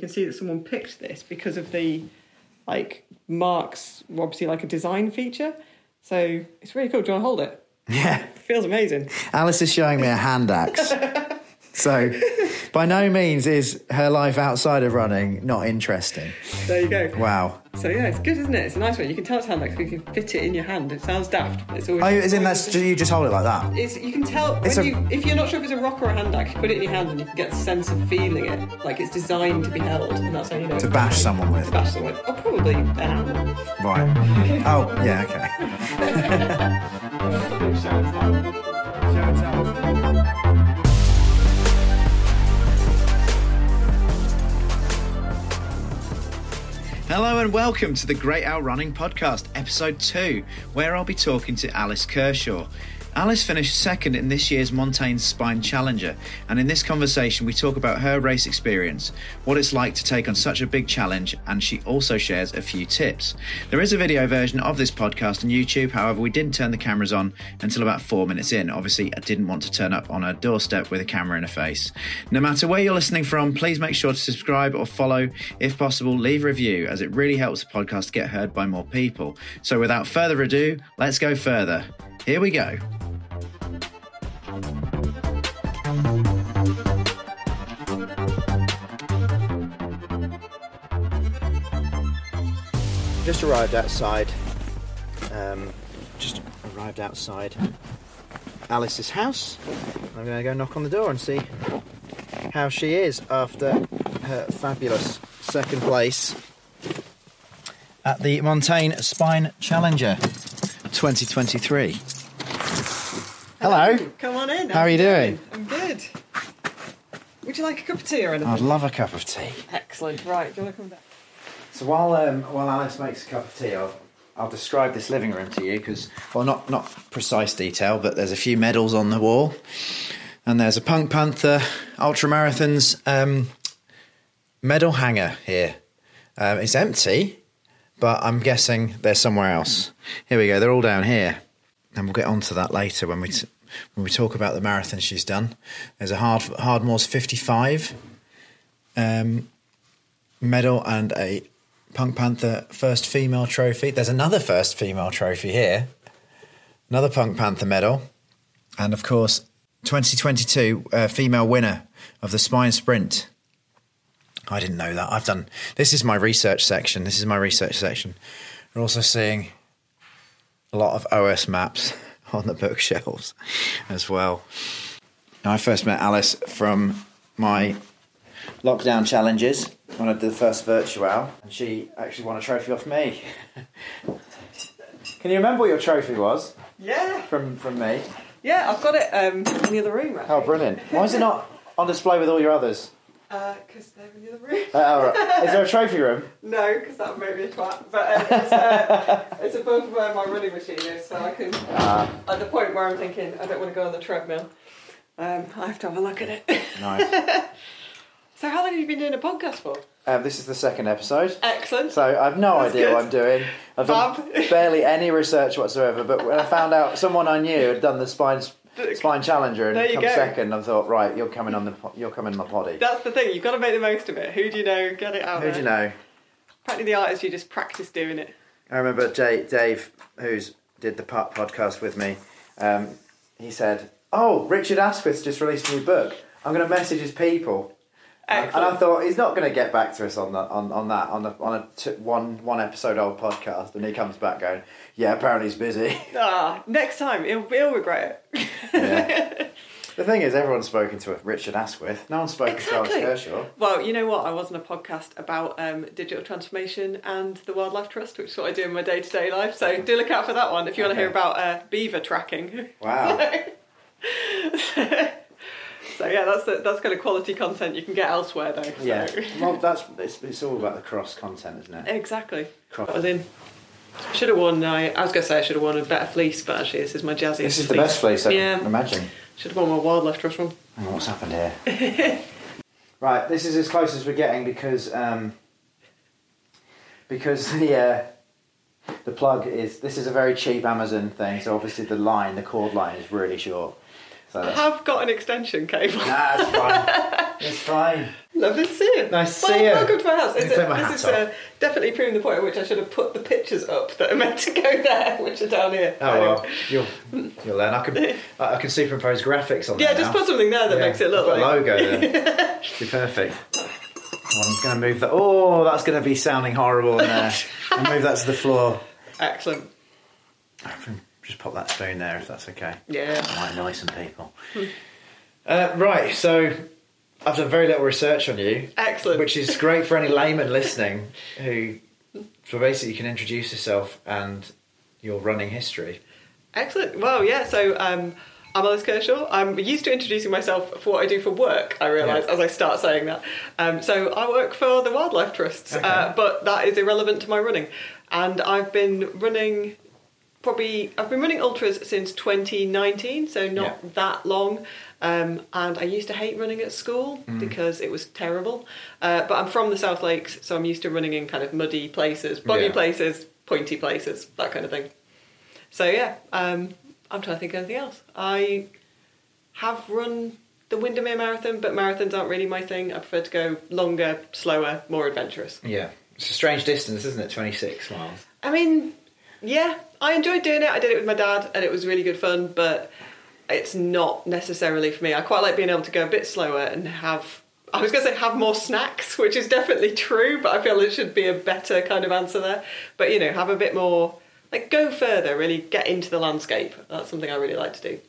can see that someone picked this because of the like marks, obviously like a design feature. So it's really cool. Do you want to hold it? Yeah. It feels amazing. Alice is showing me a hand axe. so, by no means is her life outside of running not interesting. There you go. Wow. So yeah, it's good, isn't it? It's a nice one. You can tell it's hand like you can fit it in your hand. It sounds daft, but it's always. Oh, is in that's you just hold it like that? It's, you can tell It's when a- you, if you're not sure if it's a rock or a hand axe, you put it in your hand and you can get a sense of feeling it. Like it's designed to be held, and that's how you know. To bash someone with. To bash someone. With. Oh, probably an animal. Right. Oh, yeah, okay. Hello and welcome to the Great Owl Running Podcast, episode two, where I'll be talking to Alice Kershaw. Alice finished second in this year's Montane Spine Challenger, and in this conversation, we talk about her race experience, what it's like to take on such a big challenge, and she also shares a few tips. There is a video version of this podcast on YouTube, however, we didn't turn the cameras on until about four minutes in. Obviously, I didn't want to turn up on her doorstep with a camera in her face. No matter where you're listening from, please make sure to subscribe or follow. If possible, leave a review, as it really helps the podcast get heard by more people. So, without further ado, let's go further. Here we go. Just arrived outside. Um, just arrived outside Alice's house. I'm going to go knock on the door and see how she is after her fabulous second place at the Montane Spine Challenger 2023. Hello. Come on in. How are you doing? I'm good. Would you like a cup of tea or anything? I'd love a cup of tea. Excellent. Right. Do you want to come back? So while um, while Alice makes a cup of tea, I'll, I'll describe this living room to you because, well, not not precise detail, but there's a few medals on the wall, and there's a Punk Panther Ultra Marathons um, medal hanger here. Um, it's empty, but I'm guessing they're somewhere else. Here we go. They're all down here, and we'll get onto that later when we t- when we talk about the marathon she's done. There's a hard Hardmoors 55 um, medal and a Punk Panther first female trophy. There's another first female trophy here, another Punk Panther medal, and of course, 2022 uh, female winner of the Spine Sprint. I didn't know that. I've done this is my research section. This is my research section. We're also seeing a lot of OS maps on the bookshelves as well. I first met Alice from my lockdown challenges when I did the first virtual, and she actually won a trophy off me. Can you remember what your trophy was Yeah. from from me? Yeah. I've got it um, in the other room. Actually. Oh, brilliant! Why is it not on display with all your others? Because they're in the other room. Uh, all right. Is there a trophy room? No, because that would make me a twat. But um, it's, uh, it's above where my running machine is, so I can. Ah. At the point where I'm thinking I don't want to go on the treadmill, um, I have to have a look at it. Nice. so, how long have you been doing a podcast for? Um, this is the second episode. Excellent. So I've no That's idea good. what I'm doing. I've done Fab. barely any research whatsoever. But when I found out someone I knew had done the spine spine challenger and come go. second, I thought, right, you're coming on the po- you're coming on the poddy. That's the thing. You've got to make the most of it. Who do you know? Get it out Who there. do you know? Apparently, the artist you just practice doing it. I remember Jay, Dave, who's did the Putt podcast with me. Um, he said, "Oh, Richard Askwith's just released a new book. I'm going to message his people." And I thought he's not going to get back to us on that on, on that on a on a t- one one episode old podcast, and he comes back going, "Yeah, apparently he's busy." Ah, next time he'll, he'll regret it. Yeah. the thing is, everyone's spoken to Richard Askwith. No one's spoken Exactly. to Alice Kershaw. Well, you know what? I was on a podcast about um, digital transformation and the Wildlife Trust, which is what I do in my day to day life. So do look out for that one if you want to hear about uh, beaver tracking. Wow. so yeah, that's the, that's kind of quality content you can get elsewhere, though. so- Yeah. Well, that's it's, it's all about the cross content, isn't it? exactly. Cross. That was in. Should have worn. I, I was gonna say I should have worn a better fleece, but actually this is my jazzy. This is the best fleece I Yeah. can imagine. Should have worn my Wildlife Trust one. Hang what's happened here? right, this is as close as we're getting because um, because the uh, the plug is this is a very cheap Amazon thing, so obviously the line, the cord line, is really short. So I have got an extension cable. nah, it's fine. It's fine. Lovely to see you. Nice to well, see you. Welcome to my house. It's a- my this is uh, definitely proving the point at which I should have put the pictures up that are meant to go there, which are down here. Oh well, you'll you'll learn. I can I can superimpose graphics on. That. Yeah, just now. put something there that Yeah, makes it look like. a logo there. Should be perfect. Oh, I'm going to move that. Oh, that's going to be sounding horrible in there. I'll move that to the floor. Excellent. Just pop that spoon there if that's okay. Yeah. Might annoy some people. Uh, right, so I've done very little research on you, Excellent. which is great for any layman listening who, so basically, you can introduce yourself and your running history. Excellent. Well, yeah. So um, I'm Alice Kershaw. I'm used to introducing myself for what I do for work. I realise Yeah. as I start saying that. Um, so I work for the Wildlife Trusts, Okay. uh, but that is irrelevant to my running. And I've been running probably I've been running ultras since 2019, so not Yeah. that long. Um, and I used to hate running at school Mm. because it was terrible. Uh, but I'm from the South Lakes, so I'm used to running in kind of muddy places, boggy Yeah. places, pointy places, that kind of thing. So yeah, um, I'm trying to think of anything else. I have run the Windermere Marathon, but marathons aren't really my thing. I prefer to go longer, slower, more adventurous. Yeah, it's a strange distance, isn't it? 26 miles. I mean, yeah, I enjoyed doing it. I did it with my dad, and it was really good fun. But it's not necessarily for me. I quite like being able to go a bit slower and have. I was going to say have more snacks, which is definitely true, but I feel it should be a better kind of answer there. But you know, have a bit more, like go further, really get into the landscape. That's something I really like to do.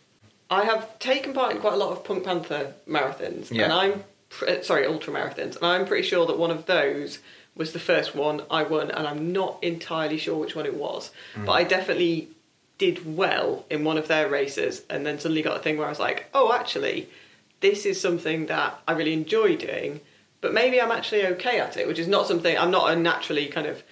I have taken part in quite a lot of Punk Panther marathons, Yeah. and I'm pr- sorry, ultra marathons, and I'm pretty sure that one of those was the first one I won, and I'm not entirely sure which one it was, but I definitely did well in one of their races, and then suddenly got a thing where I was like, oh, actually, this is something that I really enjoy doing, but maybe I'm actually okay at it, which is not something I'm not a naturally kind of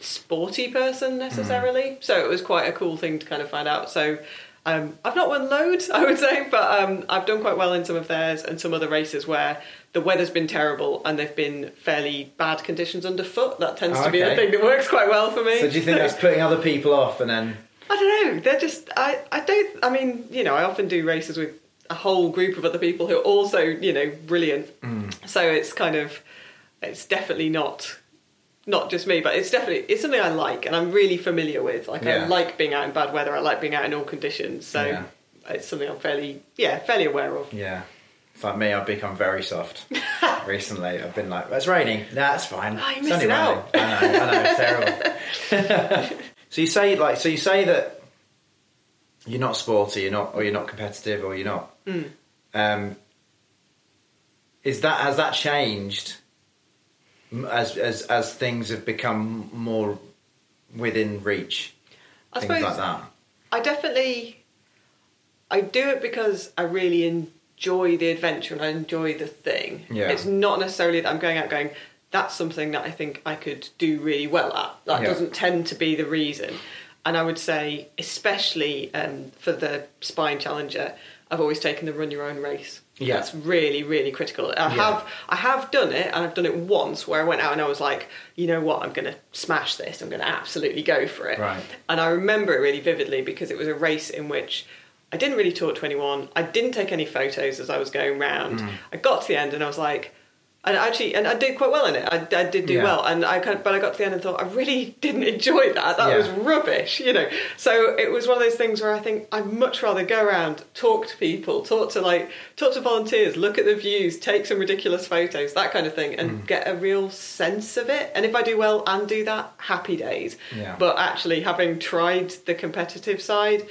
sporty person necessarily. So it was quite a cool thing to kind of find out. So um, I've not won loads, I would say, but um, I've done quite well in some of theirs and some other races where the weather's been terrible and they've been fairly bad conditions underfoot. That tends Oh, to be the okay. thing that works quite well for me. So do you think that's putting other people off and then. I don't know. They're just. I. I don't. I mean, you know, I often do races with a whole group of other people who are also, you know, brilliant. Hmm. So it's kind of. It's definitely not. Not just me, but it's definitely it's something I like and I'm really familiar with. Like Yeah. I like being out in bad weather. I like being out in all conditions. So Yeah. it's something I'm fairly yeah fairly aware of. Yeah. Like me, I've become very soft recently. I've been like, it's raining. Nah, it's fine. Oh, it's only raining. out. I know, I know, it's terrible. so you say like, so you say that you're not sporty, you're not, or you're not competitive, or you're not. Hmm. Um, is that has that changed as as as things have become more within reach? I things suppose like that. I definitely I do it because I really enjoy the adventure and I enjoy the thing. Yeah. It's not necessarily that I'm going out going, that's something that I think I could do really well at. That Yeah. doesn't tend to be the reason. And I would say, especially um, for the Spine Challenger, I've always taken the run your own race. Yeah. That's really, really critical. I Yeah. have I have done it and I've done it once where I went out and I was like, you know what, I'm gonna smash this, I'm gonna absolutely go for it. Right. And I remember it really vividly because it was a race in which I didn't really talk to anyone. I didn't take any photos as I was going round. Mm. I got to the end and I was like, and actually, and I did quite well in it. I, I did do Yeah. well, and I kind of, but I got to the end and thought I really didn't enjoy that. That Yeah. was rubbish, you know. So it was one of those things where I think I'd much rather go around, talk to people, talk to like, talk to volunteers, look at the views, take some ridiculous photos, that kind of thing, Mm. and get a real sense of it. And if I do well and do that, happy days. Yeah. But actually, having tried the competitive side,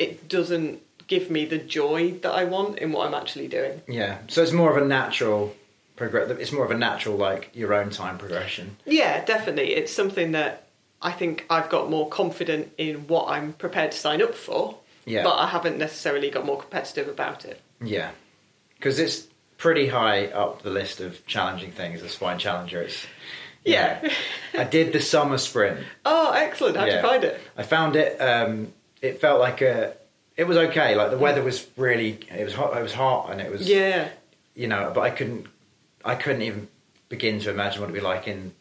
it doesn't give me the joy that I want in what I'm actually doing. Yeah. So it's more of a natural progress. It's more of a natural, like your own time progression. Yeah, definitely. It's something that I think I've got more confident in what I'm prepared to sign up for. Yeah. But I haven't necessarily got more competitive about it. Yeah, because it's pretty high up the list of challenging things. The Spine Challenger. It's you Yeah. I did the summer sprint. Oh, excellent. How'd Yeah. you find it? I found it. Um, it felt like a. It was okay. Like the weather was really. It was hot. It was hot, and it was. Yeah. You know, but I couldn't. I couldn't even begin to imagine what it'd be like in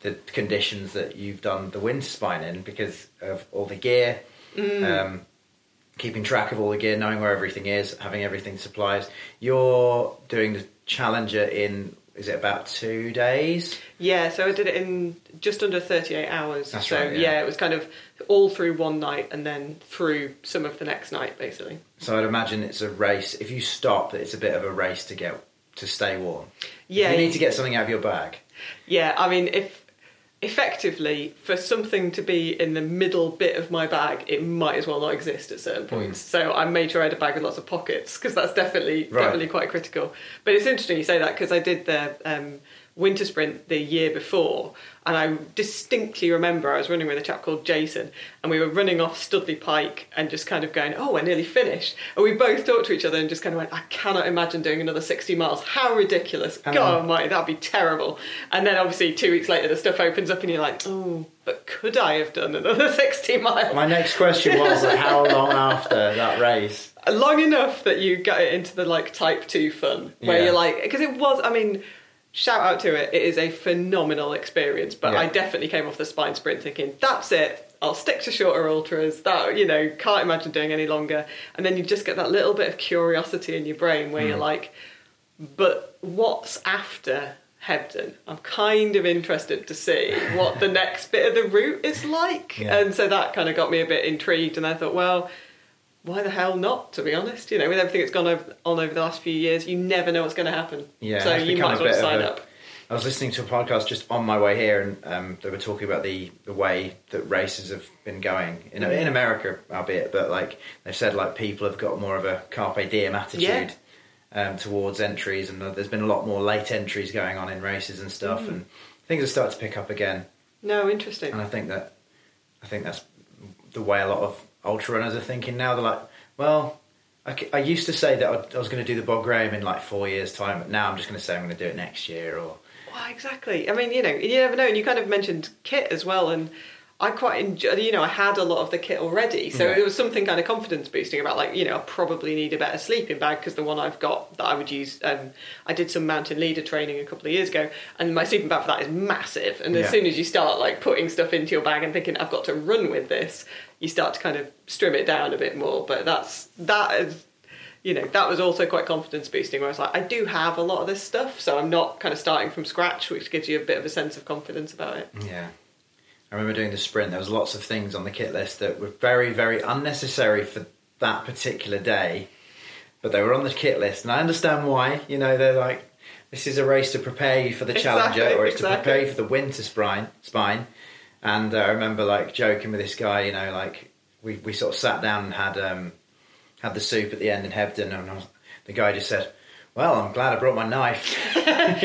the conditions that you've done the winter spine in because of all the gear. Mm. Um, keeping track of all the gear, knowing where everything is, having everything supplies. You're doing the Challenger in is it about two days? Yeah, so I did it in just under 38 hours. That's so right, yeah. it was kind of all through one night and then through some of the next night, basically. So I'd imagine it's a race. If you stop, it's a bit of a race to get to stay warm. Yeah, you need to get something out of your bag. Yeah, I mean, if effectively for something to be in the middle bit of my bag, it might as well not exist at certain points. So I made sure I had a bag with lots of pockets because that's definitely Right. definitely quite critical. But it's interesting you say that because I did the um, winter sprint the year before, and I distinctly remember I was running with a chap called Jason, and we were running off Stoodley Pike and just kind of going, "Oh, we're nearly finished." And we both talked to each other and just kind of went, "I cannot imagine doing another sixty miles. How ridiculous! God. Almighty, that'd be terrible." And then obviously two weeks later, the stuff opens up, and you're like, "Oh, but could I have done another sixty miles?" My next question was like, how long after that race? long enough that you get it into the like type 2 fun where Yeah. you're like because it was i mean shout out to it it is a phenomenal experience but Yeah. i definitely came off the spine sprint thinking that's it i'll stick to shorter ultras that you know can't imagine doing any longer and then you just get that little bit of curiosity in your brain where Hmm. you're like but what's after Hebden. I'm kind of interested to see what the next bit of the route is like. Yeah. And so that kind of got me a bit intrigued. And I thought, well, why the hell not? To be honest, you know, with everything that's gone over, on over the last few years, you never know what's going to happen. Yeah, so you might as well sign a- up. I was listening to a podcast just on my way here, and um, they were talking about the, the way that races have been going in Mm. in America, albeit, but like they've said, like people have got more of a carpe diem attitude Yeah. um, towards entries, and there's been a lot more late entries going on in races and stuff, Mm. and things have started to pick up again. No, interesting. And I think that I think that's the way a lot of ultra runners are thinking now. They're like, well, I used to say that I, I was going to do the Bob Graham in like four years' time, but now I'm just going to say I'm going to do it next year. Or Well, exactly. I mean, you know, you never know. And you kind of mentioned kit as well, and I quite enjoy. You know, I had a lot of the kit already, so Yeah. there was something kind of confidence boosting about like, you know, I probably need a better sleeping bag because the one I've got that I would use. Um, I did some mountain leader training a couple of years ago, and my sleeping bag for that is massive. And as Yeah. soon as you start like putting stuff into your bag and thinking I've got to run with this, you start to kind of strim it down a bit more. But that's that is you know, that was also quite confidence boosting where I was like, I do have a lot of this stuff, so I'm not kind of starting from scratch, which gives you a bit of a sense of confidence about it. yeah, I remember doing the sprint. There was lots of things on the kit list that were very, very unnecessary for that particular day, but they were on the kit list, and I understand why. You know, they're like. This is a race to prepare you for the Exactly, challenger, or it's to prepare you for the winter spine. Spine, and uh, I remember like joking with this guy. You know, like we, we sort of sat down and had um, had the soup at the end in Hebden, and I was, the guy just said, "Well, I'm glad I brought my knife." you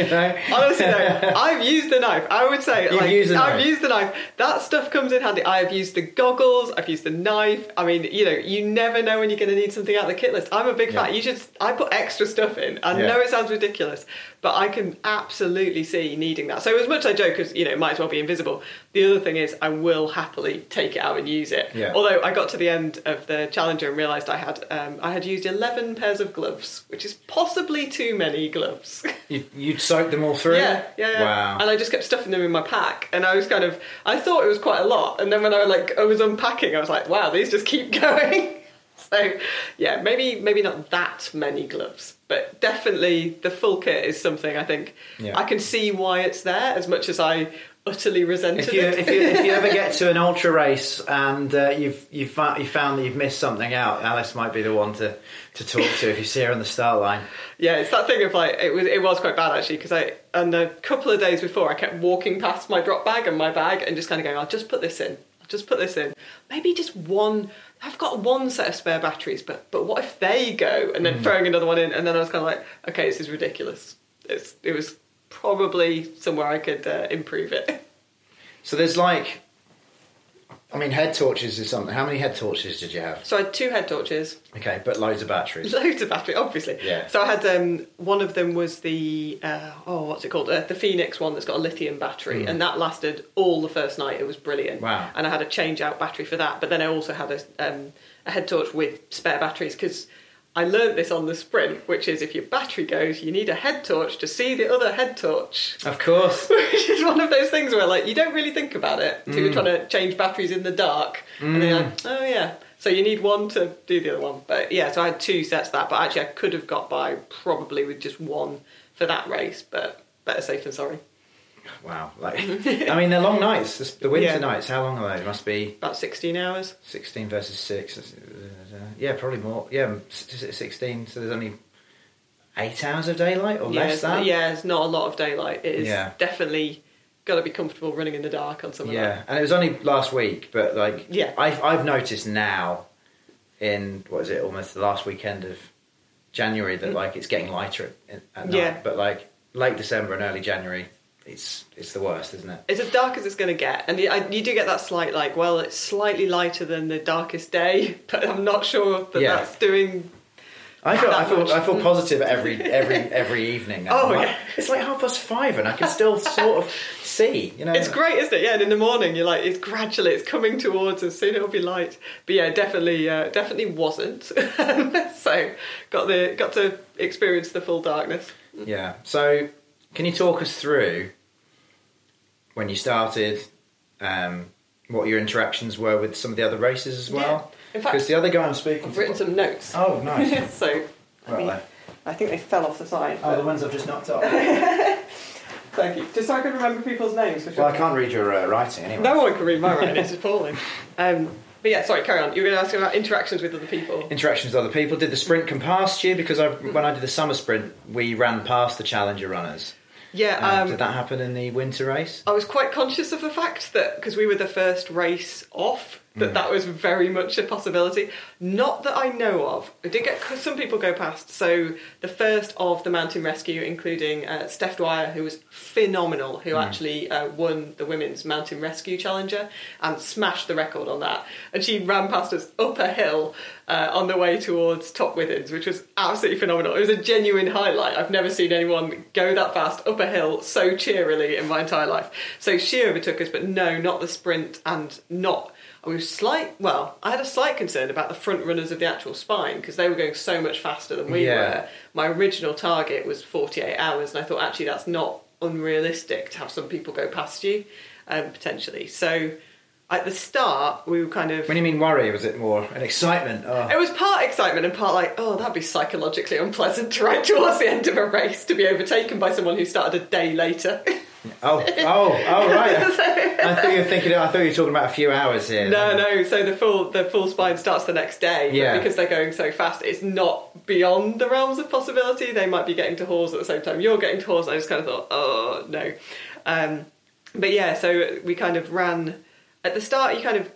know, Honestly, though, I've used the knife. I would say, You've like, used I've used the knife. That stuff comes in handy. I have used the goggles. I've used the knife. I mean, you know, you never know when you're going to need something out of the kit list. I'm a big Yeah. fan. You just, I put extra stuff in. I Yeah. know it sounds ridiculous, but I can absolutely see needing that. So as much as I joke, as you know, it might as well be invisible. The other thing is, I will happily take it out and use it. Yeah. Although I got to the end of the challenger and realised I had, um, I had used 11 pairs of gloves, which is possibly too many gloves. you, you'd soaked them all through. Yeah, yeah, yeah. Wow. And I just kept stuffing them in my pack, and I was kind of, I thought it was quite a lot, and then when I like, I was unpacking, I was like, wow, these just keep going. So, yeah, maybe maybe not that many gloves, but definitely the full kit is something I think Yeah. I can see why it's there, as much as I utterly resented if you it. if you if you ever get to an ultra race and uh, you've you've found, you found that you've missed something out, Alice might be the one to, to talk to if you see her on the start line. Yeah, it's that thing of like it was. It was quite bad actually because I and a couple of days before I kept walking past my drop bag and my bag and just kind of going, I'll just put this in. I'll just put this in. Maybe just one. I've got one set of spare batteries, but but what if they go? And then throwing another one in, and then I was kind of like, okay, this is ridiculous. It's it was probably somewhere I could uh, improve it. So there's like, I mean, head torches is something. How many head torches did you have? So I had two head torches. Okay, but loads of batteries. Loads of battery, obviously. Yeah. So I had um, one of them was the uh, oh, what's it called? Uh, the Fenix one that's got a lithium battery, and that lasted all the first night. It was brilliant. Wow. And I had a change out battery for that, but then I also had a um, a head torch with spare batteries because. I learned this on the sprint, which is if your battery goes, you need a head torch to see the other head torch. Of course. Which is one of those things where, like, you don't really think about it until Mm. you're trying to change batteries in the dark, and then you're like, oh yeah. So you need one to do the other one. But yeah, so I had two sets of that, but actually I could have got by probably with just one for that race, but better safe than sorry. Wow. Like, I mean, they're long nights. The- The winter Yeah. nights, how long are they? It must be About 16 hours. 16 versus 6. Uh, Yeah, probably more. Yeah, s- s- 16. So there's only 8 hours of daylight or yeah, less than? yeah, it's not a lot of daylight. It is Yeah. definitely got to be comfortable running in the dark on some of Yeah, that. and it was only last week, but like, Yeah. I've I've noticed now, in what is it, almost the last weekend of January, that like it's getting lighter at, at night. Mm. Yeah. But like late December and early January, it's it's the worst, isn't it? It's as dark as it's going to get, and you, I, you do get that slight like, well, it's slightly lighter than the darkest day, but I'm not sure that Yeah. that's doing. I feel I feel much. I feel positive every every every evening. Oh, like, yeah. it's like half past five, and I can still sort of see. You know, It's great, isn't it? Yeah, and in the morning you're like, it's gradually, it's coming towards us. Soon it'll be light. But yeah, definitely, uh, definitely wasn't. so got the got to experience the full darkness. Yeah. So, can you talk us through when you started, um, what your interactions were with some of the other races as well? Yeah. In fact, Because the other guy I'm speaking I've to. written some notes. Oh, nice. so I, mean. I think they fell off the side. Oh, the ones I've just knocked off. Thank you. Just so I can remember people's names. well, I- I can't read your uh, writing anyway. No one can read my writing. It's appalling. Um, but yeah, sorry. Carry on. You were going to ask about interactions with other people. Interactions with other people. Did the sprint come past you? Because I, when I did the summer sprint, we ran past the Challenger runners. Yeah. Uh, Um, did that happen in the winter race? I was quite conscious of the fact that because we were the first race off, that Mm. that was very much a possibility. Not that I know of. I did get some people go past. So the first of the mountain rescue, including uh, Steph Dwyer, who was phenomenal, who Mm. actually uh, won the women's mountain rescue challenger and smashed the record on that. And she ran past us up a hill uh, on the way towards Top Withens, which was absolutely phenomenal. It was a genuine highlight. I've never seen anyone go that fast up a hill so cheerily in my entire life. So she overtook us, but no, not the sprint and not. I was slight. Well, I had a slight concern about the front runners of the actual spine because they were going so much faster than we Yeah. were. My original target was 48 hours, and I thought actually that's not unrealistic to have some people go past you um, potentially. So at the start, we were kind of. When you mean worry, was it more an excitement? Oh. It was part excitement and part like, oh, that'd be psychologically unpleasant to right towards the end of a race to be overtaken by someone who started a day later. Oh, oh, oh, right. I thought you were thinking. I thought you were talking about a few hours here. no, no. So the full the full spine starts the next day. Yeah. because they're going so fast, it's not beyond the realms of possibility. They might be getting to Hawes at the same time you're getting to Hawes. I just kind of thought, oh no. Um, but yeah, so we kind of ran at the start. You kind of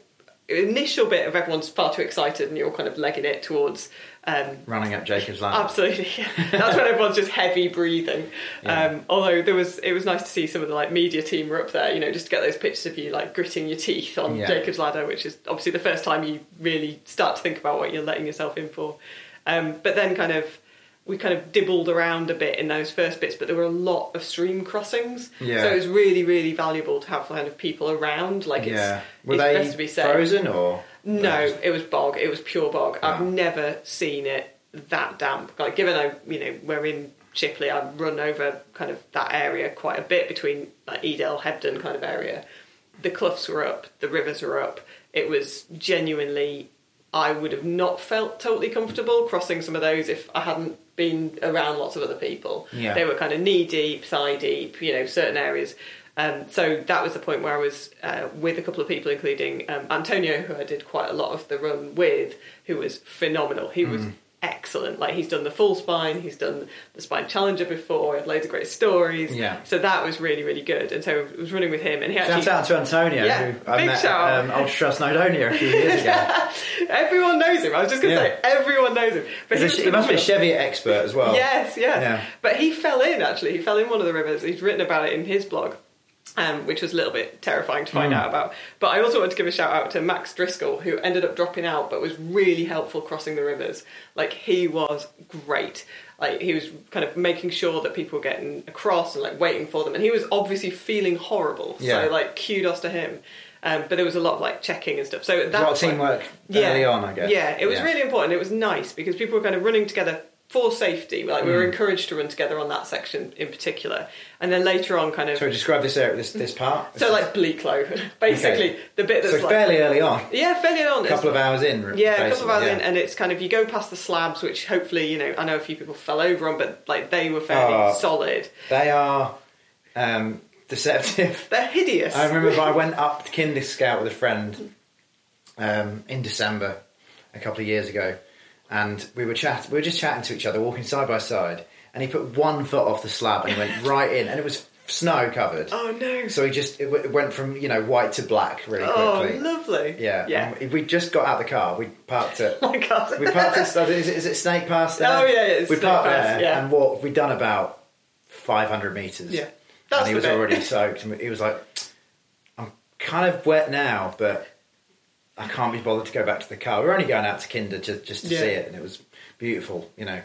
initial bit of everyone's far too excited and you're kind of legging it towards um, Running up Jacob's Ladder. Absolutely, that's when everyone's just heavy breathing. Yeah. Um, although there was, it was nice to see some of the like media team were up there, you know, just to get those pictures of you like gritting your teeth on Yeah. Jacob's Ladder, which is obviously the first time you really start to think about what you're letting yourself in for. Um, but then kind of we kind of dibbled around a bit in those first bits, but there were a lot of stream crossings, Yeah. so it was really, really valuable to have kind of people around. Like it's, yeah. Were it's they best to be safe. frozen or? No, it was bog. It was pure bog. I've Ah. never seen it that damp. Like, given I, you know, we're in Shipley, I run over kind of that area quite a bit between like Edale, Hebden kind of area. The cliffs were up, the rivers were up. It was genuinely, I would have not felt totally comfortable crossing some of those if I hadn't been around lots of other people. Yeah. They were kind of knee deep, thigh deep, you know, certain areas. Um, so that was the point where I was uh, with a couple of people, including um, Antonio, who I did quite a lot of the run with, who was phenomenal. He Mm. was excellent. Like he's done the full spine, he's done the spine challenger before, he had loads of great stories. Yeah. So that was really, really good. And so I was running with him, and he actually. Shout out to Antonio, Yeah, who I big met shout um, Ultra Trail Snowdonia a few years ago. Everyone knows him. I was just going to Yeah. say, everyone knows him. But He's a- he must be a. Cheviot expert as well. Yes, yes. Yeah. But he fell in actually. He fell in one of the rivers. He's written about it in his blog. Um, which was a little bit terrifying to find Mm. out about. But I also want to give a shout out to Max Driscoll, who ended up dropping out, but was really helpful crossing the rivers. Like he was great. Like he was kind of making sure that people were getting across and like waiting for them, and he was obviously feeling horrible. Yeah. So like kudos to him. Um, but there was a lot of like checking and stuff. So that a lot of teamwork early on, I guess. yeah, it was really important. It was nice because people were kind of running together for safety. Like we were Mm. encouraged to run together on that section in particular, and then later on, kind of So describe this area, this this part. so like Bleaklow, basically Okay. the bit so that's like fairly early on, yeah, fairly early on. a couple of hours in. yeah, a couple of hours yeah. in, and it's kind of you go past the slabs, which hopefully you know I know a few people fell over on, but like they were fairly Oh. solid. They are um, deceptive. They're hideous. I remember I went up to Kinder Scout with a friend um, in December a couple of years ago, and we were chat. We were just chatting to each other, walking side by side, and he put one foot off the slab and went right in, and it was snow covered. Oh no! So he just it w- it went from you know white to black really oh, quickly. lovely. yeah, yeah. and we just got out of the car. We parked it. Oh my god. we parked at is it, is it Snake Pass oh, there? Oh, yeah, yeah, it's we parked Pass, there yeah. and walked. We'd done about five hundred meters. Yeah. That's and he was bit. already soaked. And he was like, "I'm kind of wet now, but I can't be bothered to go back to the car." We were only going out to Kinder just just to Yeah. see it, and it was beautiful, you know,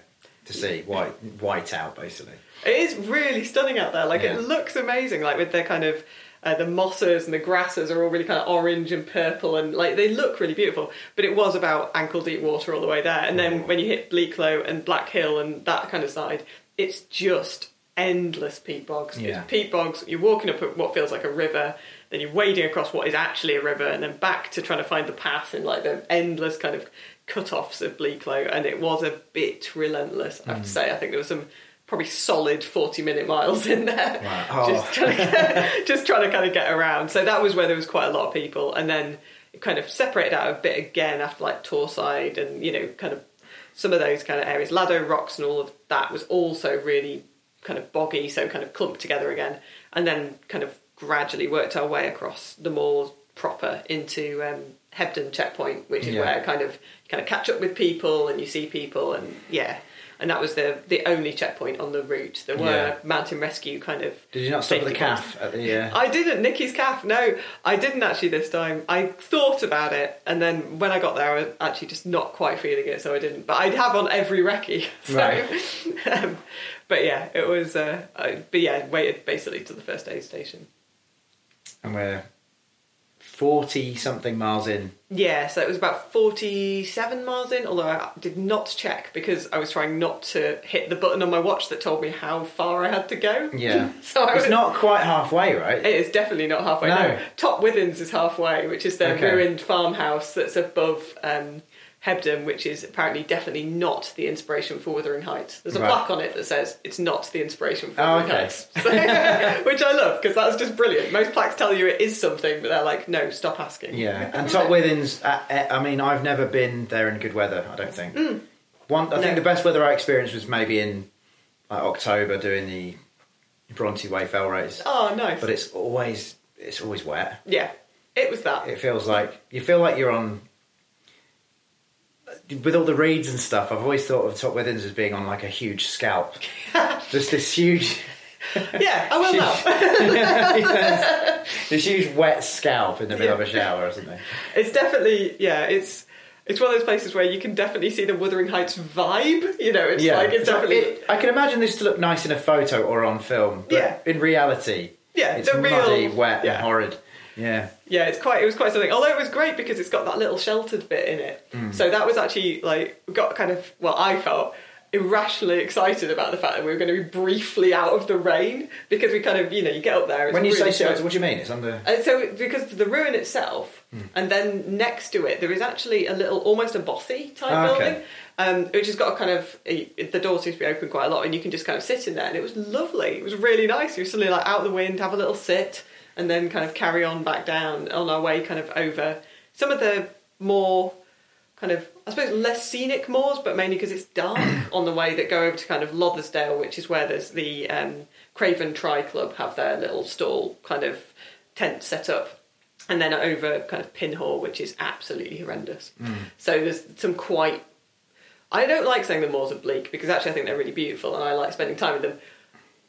to see white white out basically. It is really stunning out there. Like Yeah. it looks amazing. Like with their kind of uh, the mosses and the grasses are all really kind of orange and purple, and like they look really beautiful. But it was about ankle deep water all the way there. And then when you hit Bleaklow and Black Hill and that kind of side, it's just endless peat bogs. Yeah. It's peat bogs. You're walking up what feels like a river, then you're wading across what is actually a river, and then back to trying to find the path in like the endless kind of cut-offs of Bleaklow. And it was a bit relentless. I have to mm. say. I think there was some probably solid 40 minute miles in there Wow. Oh. just, trying to just trying to kind of get around so that was where there was quite a lot of people and then it kind of separated out a bit again after like Torside and you know kind of some of those kind of areas Laddow Rocks and all of that was also really kind of boggy so kind of clumped together again and then kind of gradually worked our way across the moors proper into um, Hebden checkpoint which is Yeah. where kind of kind of catch up with people and you see people and yeah and that was the the only checkpoint on the route. There were Yeah. mountain rescue kind of. Did you not stop at the calf at the? Uh... I didn't. Nikki's calf. No, I didn't actually this time. I thought about it, and then when I got there, I was actually just not quite feeling it, so I didn't. But I'd have on every recce. So, Right. um, but yeah, it was. Uh, I, but yeah, waited basically to the first aid station. And we're forty something miles in. Yeah, so it was about 47 miles in, although I did not check because I was trying not to hit the button on my watch that told me how far I had to go. Yeah, So I it's was- not quite halfway, right? It is definitely not halfway. No. No. Top Withens is halfway, which is the Okay. ruined farmhouse that's above um, Hebden, which is apparently definitely not the inspiration for Wuthering Heights. There's a Right. plaque on it that says it's not the inspiration for Oh, Wuthering okay. Heights, So- which I love because that's just brilliant. Most plaques tell you it is something, but they're like, no, stop asking. Yeah, and Top Withens. Uh, uh, I mean, I've never been there in good weather. I don't think. One, I think the best weather I experienced was maybe in like October doing the Bronte Way Fell race, Oh, nice. but it's always it's always wet. yeah, it was that. It feels like you feel like you're on. With all the reeds and stuff, I've always thought of Top Withens as being on like a huge scalp. Just this huge, yeah, I will now. this huge wet scalp in the middle of a shower or something. It's definitely yeah. It's it's one of those places where you can definitely see the Wuthering Heights vibe. You know, it's like it's So definitely it- I can imagine this to look nice in a photo or on film, but Yeah. in reality, Yeah, it's the real- muddy, wet, yeah. and horrid. Yeah, yeah. It's quite it was quite something. Although it was great because it's got that little sheltered bit in it. Mm. So that was actually like got kind of well, I felt irrationally excited about the fact that we were going to be briefly out of the rain because we kind of you know you get up there. It's when you say shelter, what do you mean? It's under. And so, because the ruin itself, Hmm. and then next to it, there is actually a little, almost a bothy type okay. building, um, which has got a kind of a, the doors seem to be open quite a lot, and you can just kind of sit in there, and it was lovely. It was really nice. You were suddenly like out of the wind, have a little sit, and then kind of carry on back down on our way, kind of over some of the more kind of I suppose less scenic moors, but mainly because it's dark on the way that go over to kind of Lothersdale, which is where there's the um, Craven Tri Club have their little stall kind of tent set up, and then over kind of Pinhaw, which is absolutely horrendous. So there's some quite. I don't like saying the moors are bleak because actually I think they're really beautiful and I like spending time with them.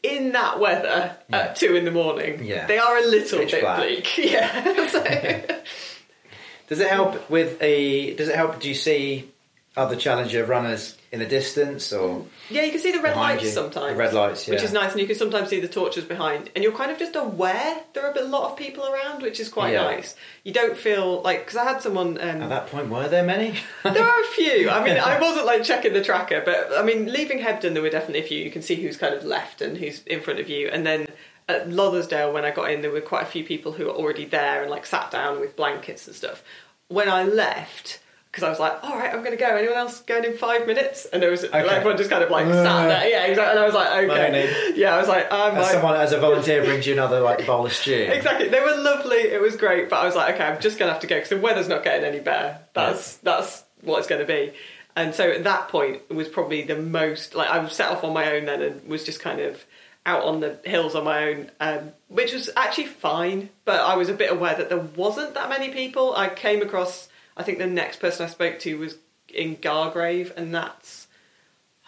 In that weather Yeah. at two in the morning, Yeah. they are a little Pitch bit black. bleak. Yeah. So- Does it help with a? Does it help? Do you see other challenger runners in the distance, or Yeah, you can see the red lights you. sometimes. The red lights, yeah. Which is nice, and you can sometimes see the torches behind. And you're kind of just aware there are a lot of people around, which is quite Yeah. nice. You don't feel like. Because I had someone. Um, at that point, were there many? there are a few. I mean, I wasn't like checking the tracker, but I mean, leaving Hebden, there were definitely a few. You can see who's kind of left and who's in front of you. And then at Lothersdale, when I got in, there were quite a few people who were already there and like sat down with blankets and stuff. When I left, because I was like, all right, I'm going to go. Anyone else going in five minutes? And there was like, everyone just kind of like sat there. Yeah, exactly. And I was like, okay. Yeah, I was like, I'm as like, someone, as a volunteer, brings you another like bowl of stew. Exactly. They were lovely. It was great, but I was like, okay, I'm just gonna have to go because the weather's not getting any better. That's that's what it's going to be. And so at that point, it was probably the most like I was set off on my own then and was just kind of out on the hills on my own, um, which was actually fine. But I was a bit aware that there wasn't that many people. I came across. I think the next person I spoke to was in Gargrave, and that's.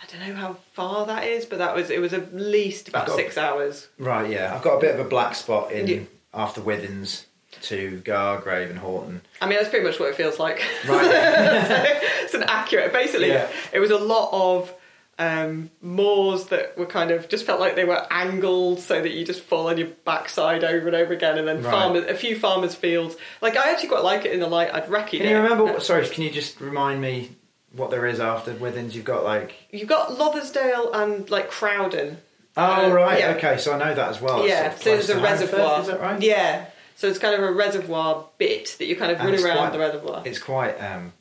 I don't know how far that is, but that was it was at least about got- six hours. Right, yeah. I've got a bit of a black spot in Yeah. after Withens to Gargrave and Horton. I mean, that's pretty much what it feels like. Right. so, it's an accurate. Basically, Yeah. it was a lot of um, moors that were kind of just felt like they were angled so that you just fall on your backside over and over again, and then Right. farmers, a few farmers' fields. Like I actually quite like it in the light. I'd reckon. Can you remember? What, sorry, can you just remind me what there is after Withens? You've got like. You've got Lothersdale and like Crowden. Oh Uh, right, yeah. okay. So I know that as well. Yeah, sort of so there's a reservoir. Is that right? Yeah, so it's kind of a reservoir bit that you kind of And run around quite- the reservoir. It's quite. Um,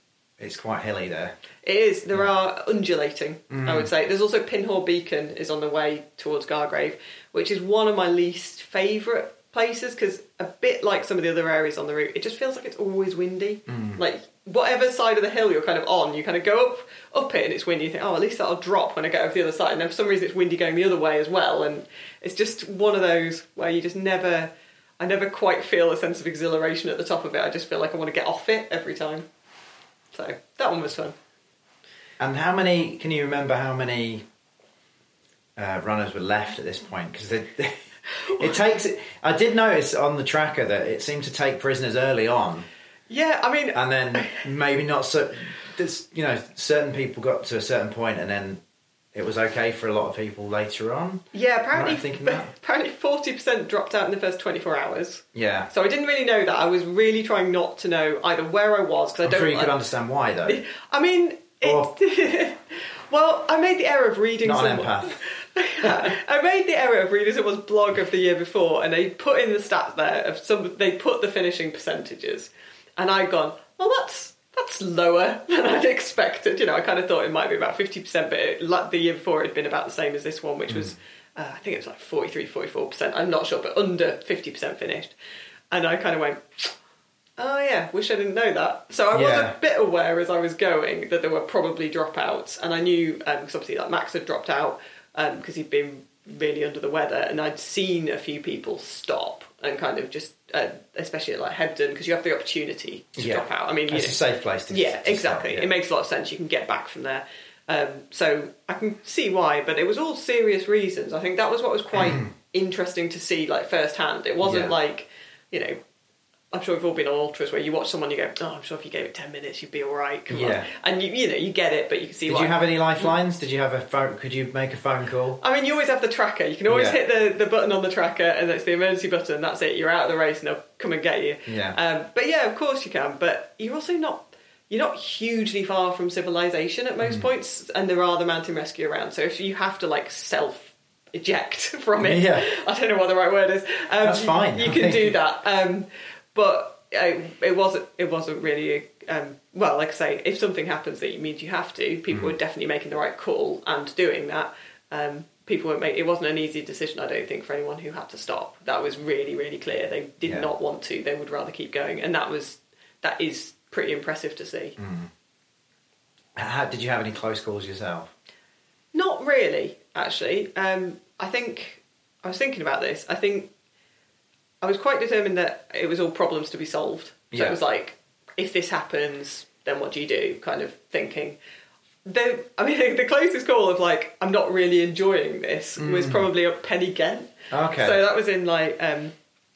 it's quite hilly there. It is. There are undulating. Mm. I would say. There's also Pinhaw Beacon is on the way towards Gargrave, which is one of my least favourite places because a bit like some of the other areas on the route, it just feels like it's always windy. Mm. Like whatever side of the hill you're kind of on, you kind of go up up it and it's windy. You think, oh, at least that'll drop when I get over the other side. And then for some reason, it's windy going the other way as well. And it's just one of those where you just never. I never quite feel a sense of exhilaration at the top of it. I just feel like I want to get off it every time. So that one was fun. And how many? Can you remember how many uh, runners were left at this point? Because it takes. I did notice on the tracker that it seemed to take prisoners early on, Yeah, I mean, and then maybe not so. This, you know, certain people got to a certain point, and then it was okay for a lot of people later on. yeah. Apparently, thinking that. apparently, forty percent dropped out in the first twenty-four hours. Yeah, So I didn't really know that. I was really trying not to know either where I was because I I'm don't. sure you like- could understand why though. I mean, Or- it, well, I made the error of reading. Not an empath. I made the error of reading someone's blog of the year before, and they put in the stats there of some. They put the finishing percentages, and I'd gone, "Well, that's that's lower than I'd expected." You know, I kind of thought it might be about fifty percent, but it, like the year before, it had been about the same as this one, which hmm. was, uh, I think it was like 43, 44 percent. I'm not sure, but under fifty percent finished. And I kind of went, Oh yeah, wish I didn't know that. So I was a bit aware as I was going that there were probably dropouts, and I knew um, because obviously like Max had dropped out um, because he'd been really under the weather, and I'd seen a few people stop and kind of just, uh, especially at like Hebden, because you have the opportunity to Yeah. drop out. I mean, It's a safe place to. yeah, to exactly. start, yeah. It makes a lot of sense. You can get back from there. Um, so I can see why, but it was all serious reasons. I think that was what was quite interesting to see, like firsthand. It wasn't Yeah. like, you know, I'm sure we've all been on ultras where you watch someone, you go, "Oh, I'm sure if you gave it ten minutes, you'd be all right." Come on. Yeah. and you, you know, you get it, but you can see Did you have any lifelines? Did you have a phone? Could you make a phone call? I mean, you always have the tracker. You can always Yeah. hit the, the button on the tracker, and it's the emergency button. That's it. You're out of the race, and they'll come and get you. Yeah. Um, but yeah, of course you can. But you're also not. You're not hugely far from civilization at Mm. most points, and there are the mountain rescue around. So if you have to like self eject from it, Yeah. I don't know what the right word is. Um, That's fine, You I can do that. Um, but it, it wasn't. It wasn't really. Um, well, like I say, if something happens that means you have to, people Mm. were definitely making the right call and doing that. Um, people weren't. It wasn't an easy decision, I don't think, for anyone who had to stop. That was really, really clear. They did Yeah. not want to. They would rather keep going, and that was that is pretty impressive to see. Mm. How, did you have any close calls yourself? Not really, actually. Um, I think I was thinking about this. I think I was quite determined that it was all problems to be solved. So Yeah. it was like, if this happens, then what do you do? Kind of thinking. The, I mean, the closest call of like, I'm not really enjoying this was probably a Pen-y-ghent. Okay. So that was in like um,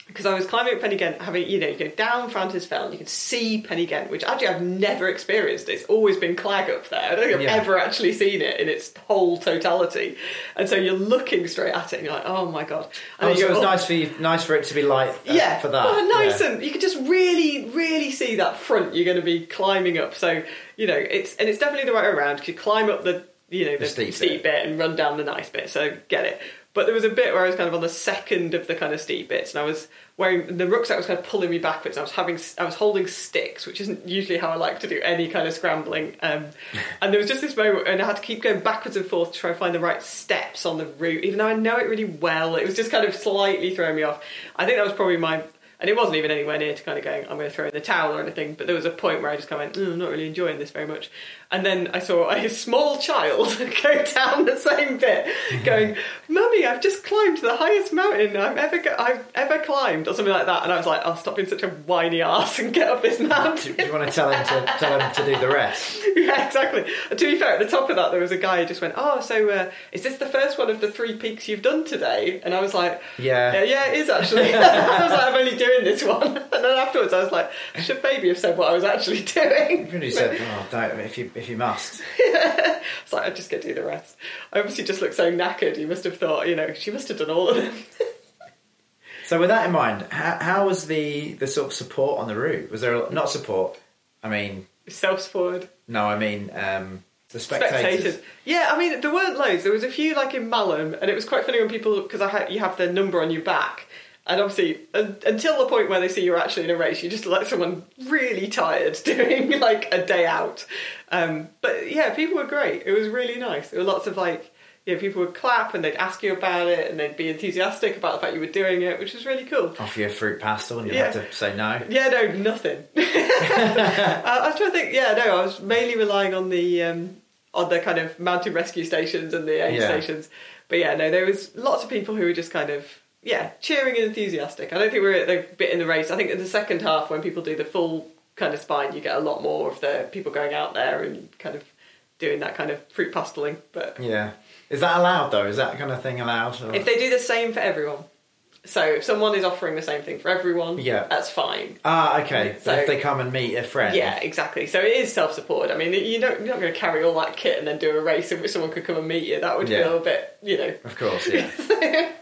because I was climbing up Pen-y-ghent, having you know you go down Fountains Fell and you can see Pen-y-ghent, which actually I've never experienced. It's always been clag up there. I don't think I've Yeah. ever actually seen it in its whole totality. And so you're looking straight at it and you're like, oh my god. And Oh, then so you it was "Oh, nice for you, nice for it to be light. uh, yeah, for that. Well, nice, yeah. and you can just really, really see that front you're going to be climbing up. So you know, it's and it's definitely the right way around you climb up the you know the, steep steep, bit. and run down the nice bit. So get it. But there was a bit where I was kind of on the second of the kind of steep bits, and I was wearing the rucksack was kind of pulling me backwards. I was having I was holding sticks, which isn't usually how I like to do any kind of scrambling. Um, and there was just this moment, and I had to keep going backwards and forth to try and find the right steps on the route, even though I know it really well. It was just kind of slightly throwing me off. I think that was probably my. And it wasn't even anywhere near to kind of going, I'm going to throw in the towel or anything. But there was a point where I just kind of went, mm, I'm not really enjoying this very much. And then I saw a small child go down the same bit, going, "Mummy, I've just climbed the highest mountain I've ever go- I've ever climbed," or something like that. And I was like, "I'll stop being such a whiny ass and get up this mountain." do you want to tell him to tell him to do the rest? yeah, exactly. And to be fair, at the top of that, there was a guy who just went, "Oh, so uh, is this the first one of the three peaks you've done today?" And I was like, Yeah. "Yeah, yeah, it is actually." I was like, "I'm only doing this one." And then afterwards, I was like, "I should maybe have said what I was actually doing." You really said, "Oh, don't if you if you must." It's like I just get to do the rest. I obviously just look so knackered. You must have thought, you know, she must have done all of them. So with that in mind, how, how was the the sort of support on the route? Was there a, not support? I mean, Self-support. no, I mean um, the spectators. spectators. Yeah, I mean there weren't loads. There was a few like in Malham, and it was quite funny when people because I had you have their number on your back. And obviously, un- until the point where they see you're actually in a race, you just like someone really tired doing like a day out. Um, but yeah, people were great. It was really nice. There were lots of like, you know, people would clap and they'd ask you about it and they'd be enthusiastic about the fact you were doing it, which was really cool. Offer you a fruit pastel, and you Yeah. have to say no. Yeah, no, nothing. I, I was trying to think. Yeah, no, I was mainly relying on the um, on the kind of mountain rescue stations and the aid Yeah. stations. But yeah, no, there was lots of people who were just kind of yeah cheering and enthusiastic. I don't think we're at the bit in the race. I think in the second half when people do the full kind of spine, you get a lot more of the people going out there and kind of doing that kind of fruit pasteling. But Yeah, is that allowed though? Is that kind of thing allowed? or- if they do the same for everyone. So if someone is offering the same thing for everyone, Yeah. that's fine. ah, okay. So- but if they come and meet a friend, Yeah, exactly. So it is self-supported. I mean, you don't, you're not going to carry all that kit and then do a race in which someone could come and meet you. That would Yeah. feel a bit, you know. of course. Yeah.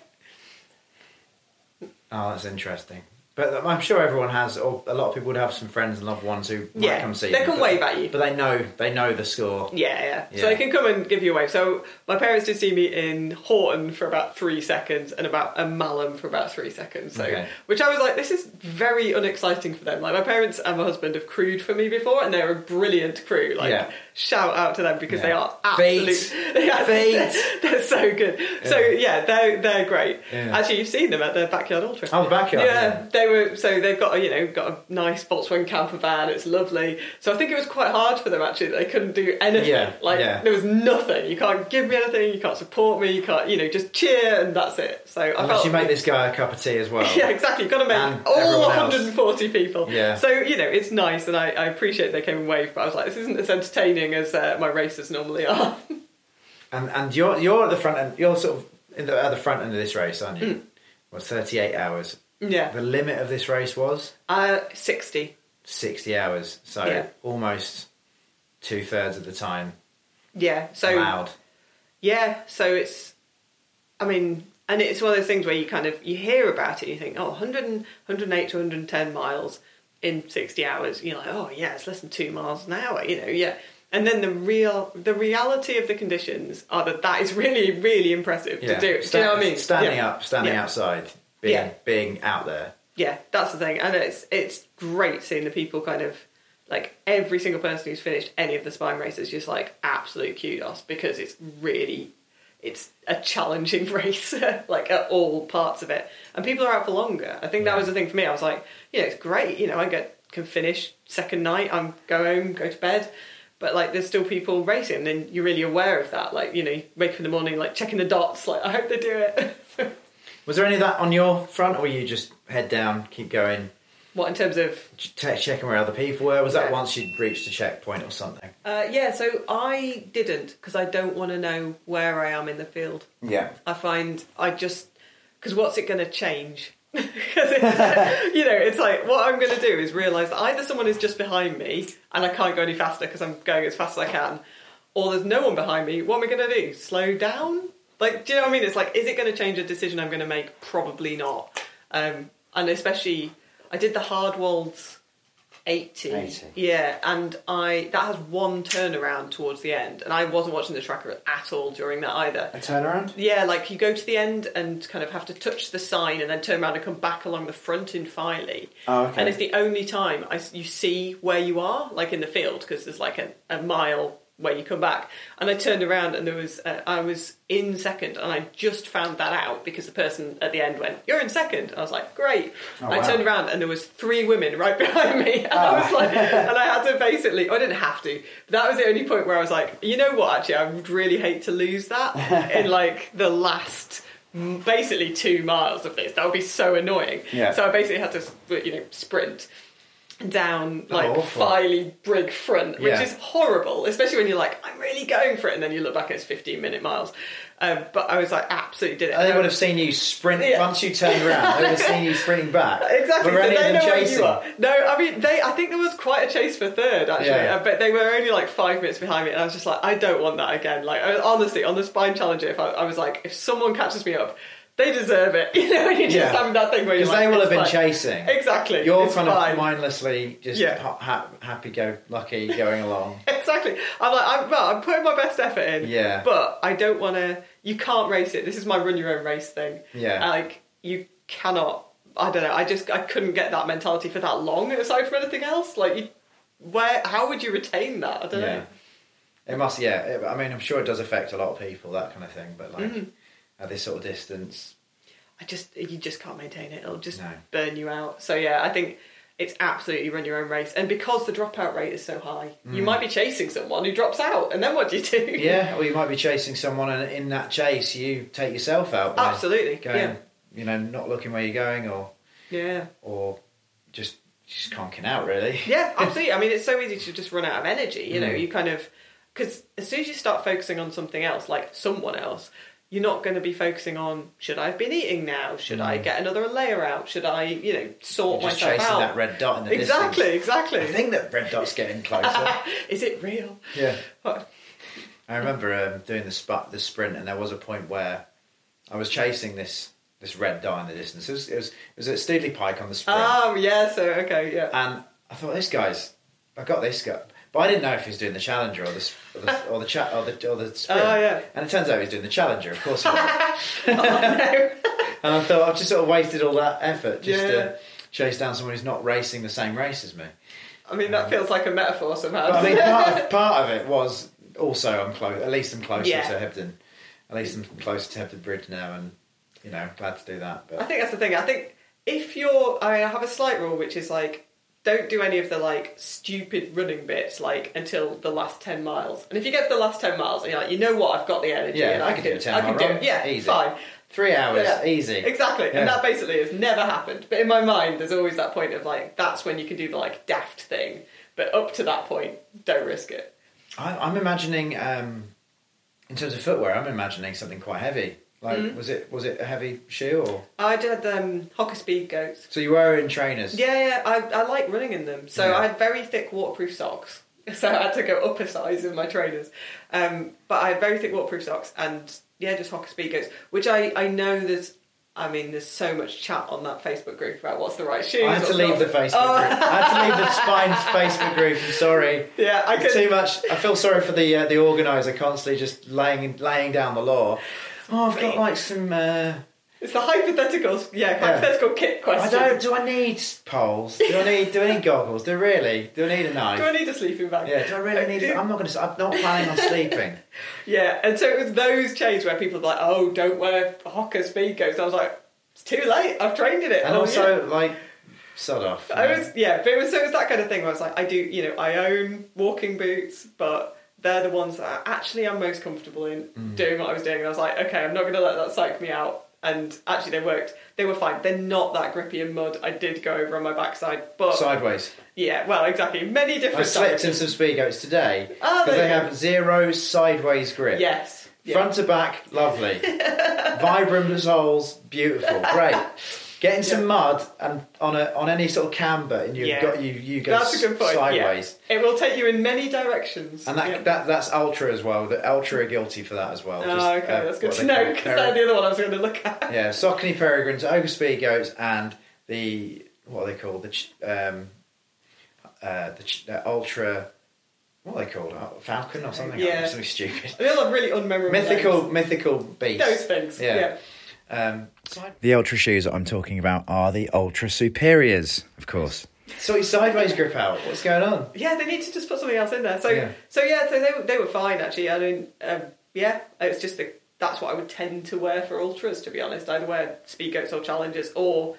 Oh, that's interesting. But I'm sure everyone has, or a lot of people would have some friends and loved ones who might Yeah, come see. they them, can but- wave at you. but they know they know the score. Yeah, yeah, Yeah. So they can come and give you a wave. So my parents did see me in Horton for about three seconds and about a Malham for about three seconds. So, Okay. which I was like, this is very unexciting for them. Like my parents and my husband have crewed for me before, and they're a brilliant crew. Like Yeah. Shout out to them because they Yeah. are Feet. absolutely yeah, Feet. They're so good. So yeah, they're they're great. Yeah. Actually, you've seen them at their backyard ultra. Oh, the backyard. Yeah, they were. So they've got a, you know got a nice Volkswagen camper van. It's lovely. So I think it was quite hard for them actually. They couldn't do anything. Yeah, like yeah. there was nothing. You can't give me anything. You can't support me. You can't you know just cheer and that's it. So I Unless felt you make this guy a cup of tea as well. yeah, exactly. You've got to make And all everyone else. 140 people. Yeah. So you know it's nice, and I, I appreciate they came and waved. But I was like, this isn't as entertaining as uh, my races normally are. And and you're you're at the front end. You're sort of in the, at the front end of this race, aren't you? Well, 38 hours. yeah. The limit of this race was Uh, 60. 60 hours. So Yeah. almost two thirds of the time Yeah. So allowed. Yeah, so it's, I mean, and it's one of those things where you kind of you hear about it, you think, oh, 100, 108 to 110 miles in 60 hours. You're like, oh yeah, it's less than two miles an hour, you know, yeah. And then the real, the reality of the conditions are that that is really, really impressive Yeah. to do. Sta- do you know what I mean? Standing Yeah. up, standing Yeah. outside, being being out there. Yeah, that's the thing, and it's it's great seeing the people kind of like every single person who's finished any of the spine races just like absolute kudos because it's really it's a challenging race like at all parts of it and people are out for longer i think that was the thing for me i was like you know it's great you know i get can finish second night i'm go home go to bed but like there's still people racing and you're really aware of that like you know you wake up in the morning like checking the dots like i hope they do it Was there any of that on your front, or were you just head down, keep going, what in terms of ch- checking where other people were? Was that once you'd reached a checkpoint or something? Uh, yeah, so I didn't because I don't want to know where I am in the field. Yeah. I find I just because what's it going to change? Because you know it's like what I'm going to do is realise that either someone is just behind me and I can't go any faster because I'm going as fast as I can, or there's no one behind me. What am I going to do? Slow down? Like, do you know what I mean? It's like, is it going to change a decision I'm going to make? Probably not. Um, and especially, I did the Hardwolds 80. 80. Yeah, and I that has one turnaround towards the end, and I wasn't watching the tracker at all during that either. A turnaround? Yeah, like you go to the end and kind of have to touch the sign and then turn around and come back along the front in Filey. Oh, okay. And it's the only time I, you see where you are, like in the field, because there's like a, a mile where you come back. And I turned around and there was, uh, I was in second, and I just found that out because the person at the end went, "You're in second. I was like, "Great!" Oh, I wow. turned around and there was three women right behind me, and I was like, and I had to basically, I didn't have to. But that was the only point where I was like, you know what? Actually, I would really hate to lose that in like the last. Basically, two miles of this. That would be so annoying. Yeah. So I basically had to, you know, sprint down like awful. Filey Brigg front, which Yeah. is horrible, especially when you're like, I'm really going for it, and then you look back, and it's 15 minute miles. Um, but I was like, absolutely did it. They Um, would have seen you sprint Yeah. once you turned around. They would have seen you sprinting back. Exactly, Were so any they of know them where chasing? you are. No, I mean, they. I think there was quite a chase for third actually, Yeah. uh, but they were only like five minutes behind me, and I was just like, I don't want that again. Like, I, honestly, on the Spine Challenger, if I, I was like, if someone catches me up, they deserve it. You know, and you just Yeah. having that thing where you're Because like, they will have been chasing. Exactly, You're kind fine. of mindlessly just Yeah. ha- ha- happy go lucky going along. Exactly. I'm like, I'm, well, I'm putting my best effort in. Yeah. But I don't want to. You can't race it. This is my run your own race thing. Yeah. Like you cannot. I don't know. I just I couldn't get that mentality for that long. Aside from anything else, like you, where how would you retain that? I don't Yeah. know. It must, yeah. It, I mean, I'm sure it does affect a lot of people, that kind of thing. But like Mm. At this sort of distance, I just you just can't maintain it. It'll just No. burn you out. So yeah, I think. It's absolutely run your own race, and because the dropout rate is so high, you might be chasing someone who drops out, and then what do you do? Mm. yeah. Or you might be chasing someone, and in that chase, you take yourself out. absolutely. Going, Yeah, you know, not looking where you're going, or yeah. or just just conking out, really. Yeah, absolutely. I mean, it's so easy to just run out of energy. You know, Mm. you kind of because as soon as you start focusing on something else, like someone else, you're not going to be focusing on should I have been eating now? Should I Mm. get another layer out? Should I, you know, sort You're just myself chasing out? that red dot in the exactly, distance. exactly. I think that red dot's getting closer. Is it real? yeah. What? I remember um, doing the sp- the sprint, and there was a point where I was chasing this this red dot in the distance. It was it was, it was at Stoodley Pike on the sprint, Oh, yeah. So okay, yeah. and I thought this guy's I got this guy, but I didn't know if he was doing the challenger or the or the or the, cha- or the, or the sprint. Oh, yeah. And it turns out he was doing the challenger. Of course, he was. oh, no. and I thought I've just sort of wasted all that effort just Yeah. to chase down someone who's not racing the same race as me. I mean, that um, feels like a metaphor somehow. But I mean, part of, part of it was also I'm close. At least I'm closer Yeah. to Hebden. At least I'm closer to Hebden Bridge now, and you know, glad to do that. But I think that's the thing. I think if you're, I mean, I have a slight rule which is like, don't do any of the like stupid running bits like until the last ten miles. And if you get to the last ten miles and you're like, you know what, I've got the energy. Yeah, and I can do a 10 I can do it. Yeah, Easy. fine. three hours, Yeah. easy. Exactly, Yeah. and that basically has never happened. But in my mind, there's always that point of like, that's when you can do the like daft thing. But up to that point, don't risk it. I, I'm imagining, um, in terms of footwear, I'm imagining something quite heavy. Like, Mm. was it was it a heavy shoe or? I did um, Hoka Speed goats. So you were in trainers. Yeah, yeah, I, I like running in them. So Yeah. I had very thick waterproof socks. So I had to go up a size in my trainers. Um, but I had very thick waterproof socks and yeah, just Hoka Speed goats, which I, I know there's, I mean, there's so much chat on that Facebook group about what's the right shoes. I had to leave the Facebook Oh. group. I had to leave the Spine's Facebook group. I'm sorry. Yeah, I could. Too much. I feel sorry for the uh, the organizer constantly just laying laying down the law. Oh, I've got like some. Uh, It's the hypotheticals, yeah, hypothetical kit I don't. Do I need poles? Do I need? Do I need goggles? Do I really? Do I need a knife? Do I need a sleeping bag? yeah. Do I really need? I'm not going to. I'm not planning on sleeping. Yeah, and so it was those chains where people were like, "Oh, don't wear Hoka Speedgoats. I was like, "It's too late. I've trained in it." And Oh, also, yeah. like, sod off. I know? was yeah, but it was so it was that kind of thing where I was like, I do, you know, I own walking boots, but they're the ones that actually I'm most comfortable in Mm. doing what I was doing. And I was like, okay, I'm not going to let that psych me out. And actually, they worked. They were fine. They're not that grippy in mud. I did go over on my backside, but sideways. yeah, well, exactly. Many different. I slipped in some speed goats today Oh, because there they have zero sideways grip. Yes. Yeah. Front to back, lovely. Vibram soles, beautiful, great. Get in some mud and on a on any sort of camber, and you've Yeah. got you you go That's a good point. sideways. Yeah. It will take you in many directions. And that, Yeah. that that's Altra as well. The Altra are guilty for that as well. Oh, Just, okay, uh, that's good to know because that's the other one I was going to look at. Yeah, Saucony peregrines, Hoka speed goats, and the what are they called? The um, uh, the uh, Altra. What are they called? Uh, Falcon or something? Yeah. something stupid. They all have really unmemorable mythical, names. mythical beast. Those things. Yeah. Yeah. Um, the Altra shoes that I'm talking about are the Altra Superiors, of course. So your sideways grip out. What's going on? Yeah, they need to just put something else in there. So, Yeah. so yeah, so they, were- they were fine actually. I mean, um, yeah, it's just the, that's what I would tend to wear for ultras. To be honest, I'd wear speed goats or challengers, or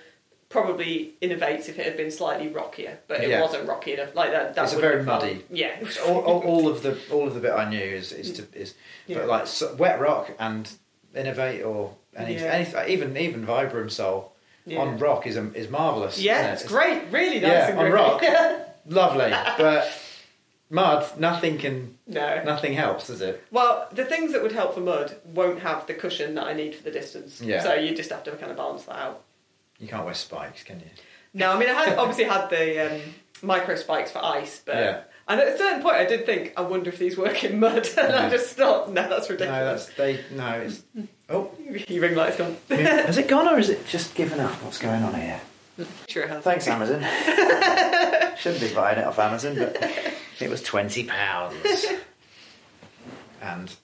probably Inov-8s if it had been slightly rockier. But it Yeah. wasn't rocky enough. Like that. that It's a wouldn't very have muddy. Yeah. it was all, all, all of the all of the bit I knew is is to is Yeah. but like so, wet rock and Inov-8 or any, Yeah. any even even Vibram sole Yeah. on rock is um, is marvelous. Yeah, it? it's great. Really nice Yeah, and on rock. lovely, but mud nothing can no. nothing helps, does it? Well, the things that would help for mud won't have the cushion that I need for the distance. Yeah. So you just have to kind of balance that out. You can't wear spikes, can you? No, I mean I had obviously had the um, micro spikes for ice, but Yeah. And at a certain point I did think I wonder if these work in mud, and I just thought no, that's ridiculous. No, that's they. No, it's. Oh, Your ring light's gone. has it gone or is it just given up? What's going on here? sure has. Thanks, Amazon. Shouldn't be buying it off Amazon, but it was twenty pounds. and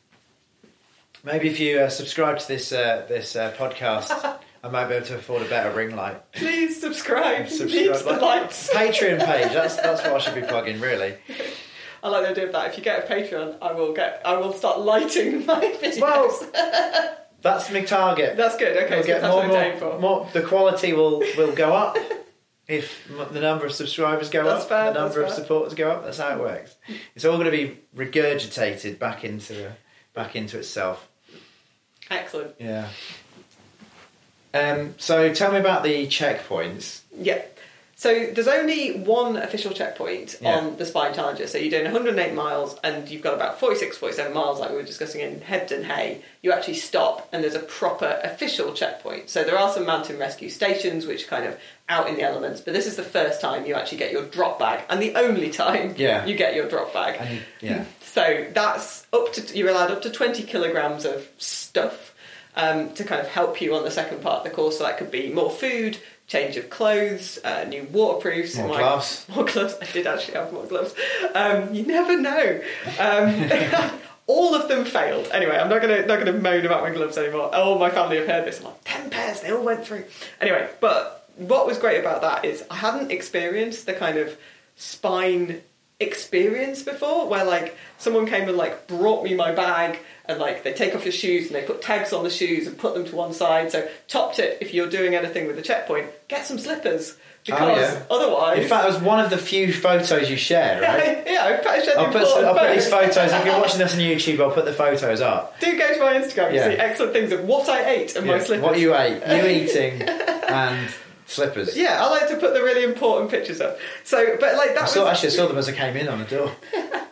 maybe if you uh, subscribe to this uh, this uh, podcast, I might be able to afford a better ring light. Please subscribe. Subscribe, the lights. Patreon page. That's that's what I should be plugging, really. I like the idea of that. If you get a Patreon, I will get. I will start lighting my videos. Well, that's my target. that's good. Okay, We'll so get that's more, what I'm more, for. more. The quality will will go up if the number of subscribers go That's up. fair, the number of fair. supporters go up. That's how it works. It's all going to be regurgitated back into back into itself. Excellent. Yeah. Um, so tell me about the checkpoints. Yeah. So there's only one official checkpoint Yeah. on the Spine Challenger. So you're doing 108 miles and you've got about 46, 47 miles, like we were discussing in Hebden Hey. You actually stop and there's a proper official checkpoint. So there are some mountain rescue stations which are kind of out in the elements, but this is the first time you actually get your drop bag and the only time Yeah. you get your drop bag. And yeah, So that's up to you're allowed up to 20 kilograms of stuff um, to kind of help you on the second part of the course. So that could be more food, change of clothes, uh, new waterproofs, More my- gloves. more gloves. I did actually have more gloves. Um, you never know. Um, all of them failed. Anyway, I'm not gonna not gonna moan about my gloves anymore. All my family have heard this. I'm like ten pairs. They all went through. Anyway, but what was great about that is I hadn't experienced the kind of spine experience before where like someone came and like brought me my bag and like they take off your shoes and they put tags on the shoes and put them to one side so top tip if you're doing anything with the checkpoint get some slippers oh, because Oh, yeah. otherwise In fact, it was one of the few photos you shared, right? yeah, I put, I'll put, I'll put these photos. If you're watching this on YouTube, I'll put the photos up. Do go to my Instagram Yeah. see excellent things of what I ate and my slippers. What you ate, you eating, and slippers. yeah, I like to put the really important pictures up. So, but like that I was saw, actually I saw them as I came in on the door.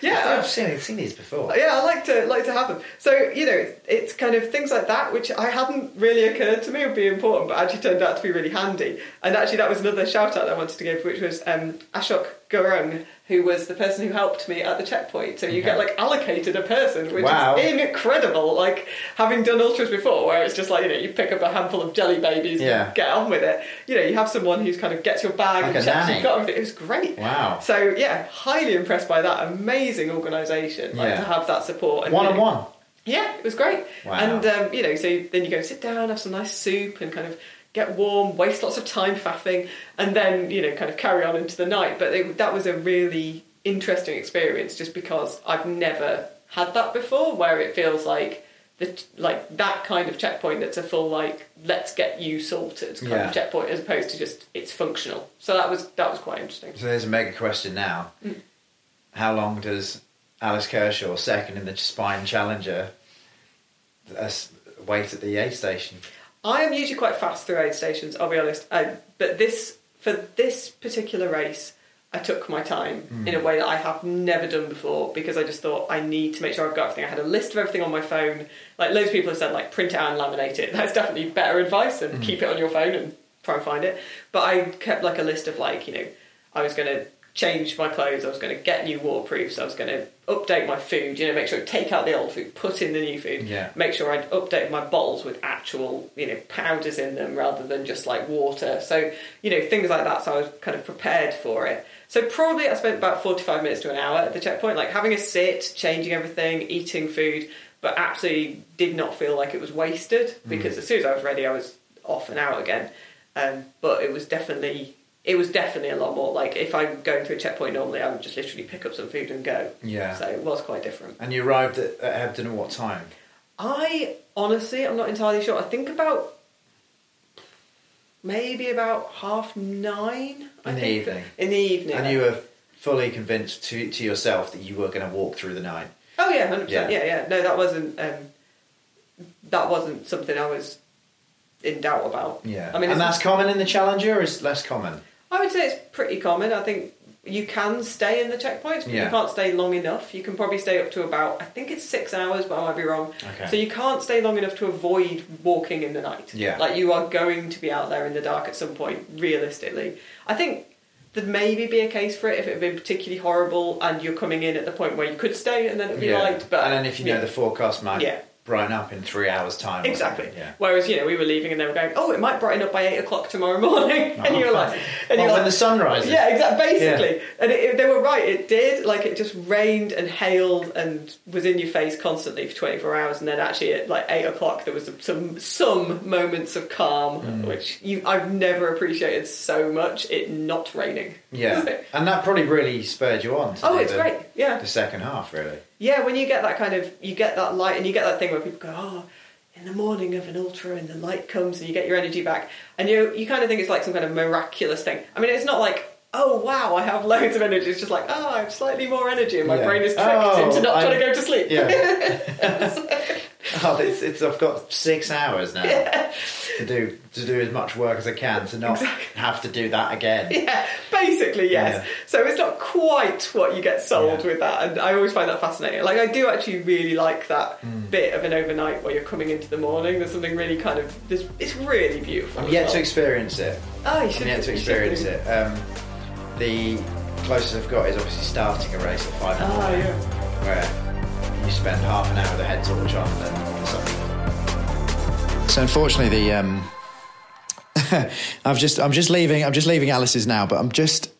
yeah. I've seen, seen these before. Yeah, I like to like to have them. So you know, it's kind of things like that which I hadn't really occurred to me would be important, but actually turned out to be really handy. And actually, that was another shout out I wanted to give, which was um, Ashok Gurung, who was the person who helped me at the checkpoint. So you get like allocated a person, which Wow. is incredible. Like having done ultras before, where it's just like you know you pick up a handful of jelly babies Yeah. and get on with it. You know, you have someone who's kind of gets your bag Like and checks nanny. you've got everything. It was great. Wow. So yeah, highly impressed by that. Amazing organisation. Like Yeah. to have that support. And, One on one. Yeah, it was great. Wow. And um, you know, so then you go sit down, have some nice soup, and kind of get warm, waste lots of time faffing, and then you know, kind of carry on into the night. But it, that was a really interesting experience, just because I've never had that before, where it feels like the like that kind of checkpoint that's a full like let's get you sorted kind Yeah. of checkpoint, as opposed to just it's functional. So that was that was quite interesting. So there's a mega question now. Mm. How long does Alice Kershaw, second in the Spine Challenger, uh, wait at the aid station? I am usually quite fast through aid stations. I'll be honest, I, but this for this particular race, I took my time in a mm. way that I have never done before because I just thought I need to make sure I've got everything. I had a list of everything on my phone. Like loads of people have said, like print it out and laminate it. That's definitely better advice and mm. keep it on your phone and try and find it. But I kept like a list of like you know I was going to change my clothes. I was going to get new waterproofs. I was going to update my food. You know, make sure I take out the old food, put in the new food. Yeah. Make sure I update my bottles with actual you know powders in them rather than just like water. So you know things like that. So I was kind of prepared for it. So probably I spent about forty-five minutes to an hour at the checkpoint, like having a sit, changing everything, eating food, but absolutely did not feel like it was wasted because as soon as I was ready, I was off and out again. Um, but it was definitely it was definitely a lot more like if I'm going through a checkpoint normally, I would just literally pick up some food and go. Yeah. So it was quite different. And you arrived at, at Hebden at what time? I honestly, I'm not entirely sure. I think about maybe about half nine. I In the think. evening? In the evening. And you were fully convinced to, to yourself that you were going to walk through the night. Oh yeah, hundred Yeah. percent. Yeah, yeah. No, that wasn't. Um, that wasn't something I was in doubt about. Yeah. I mean, and that's common in the Challenger, or is less common? I would say it's pretty common. I think you can stay in the checkpoints, but Yeah. you can't stay long enough. You can probably stay up to about, I think it's six hours, but I might be wrong. Okay. So you can't stay long enough to avoid walking in the night. Yeah. Like you are going to be out there in the dark at some point, realistically. I think there'd maybe be a case for it if it had been particularly horrible and you're coming in at the point where you could stay and then it'd be light. But and then if you know yeah. the forecast might Yeah. Brighten up in three hours' time. Exactly. Yeah. Whereas you know we were leaving and they were going, oh, it might brighten up by eight o'clock tomorrow morning, and you were like, and well, you're when like, the sun rises. yeah, exactly. Basically, and it, it- they were right. It did. Like it just rained and hailed and was in your face constantly for twenty four hours. And then actually at like eight o'clock there was some some moments of calm, Mm. which you I've never appreciated so much. It not raining. Yeah. and that probably really spurred you on. To oh, it's the, great. Yeah. The second half, really. Yeah, when you get that kind of, you get that light, and you get that thing where people go, oh, in the morning of an ultra, and the light comes, and you get your energy back, and you you kind of think it's like some kind of miraculous thing. I mean, it's not like, oh wow, I have loads of energy. It's just like, oh, I have slightly more energy, and my Yeah. brain is tricked Oh, into not I- trying to go to sleep. Yeah. oh, it's, it's, I've got six hours now to do to do as much work as I can to not have to do that again. Yeah, basically, yes. Yeah. So it's not quite what you get sold Yeah. with that, and I always find that fascinating. Like, I do actually really like that Hmm. bit of an overnight where you're coming into the morning. There's something really kind of, this. it's really beautiful. I'm yet well. to experience it. Oh, you I'm should yet to experience it. Um, the closest I've got is obviously starting a race at five in Oh, morning, yeah. where you spend half an hour with a head torch on and then something. So unfortunately, the um, I've just I'm just leaving I'm just leaving Alice's now, but I'm just.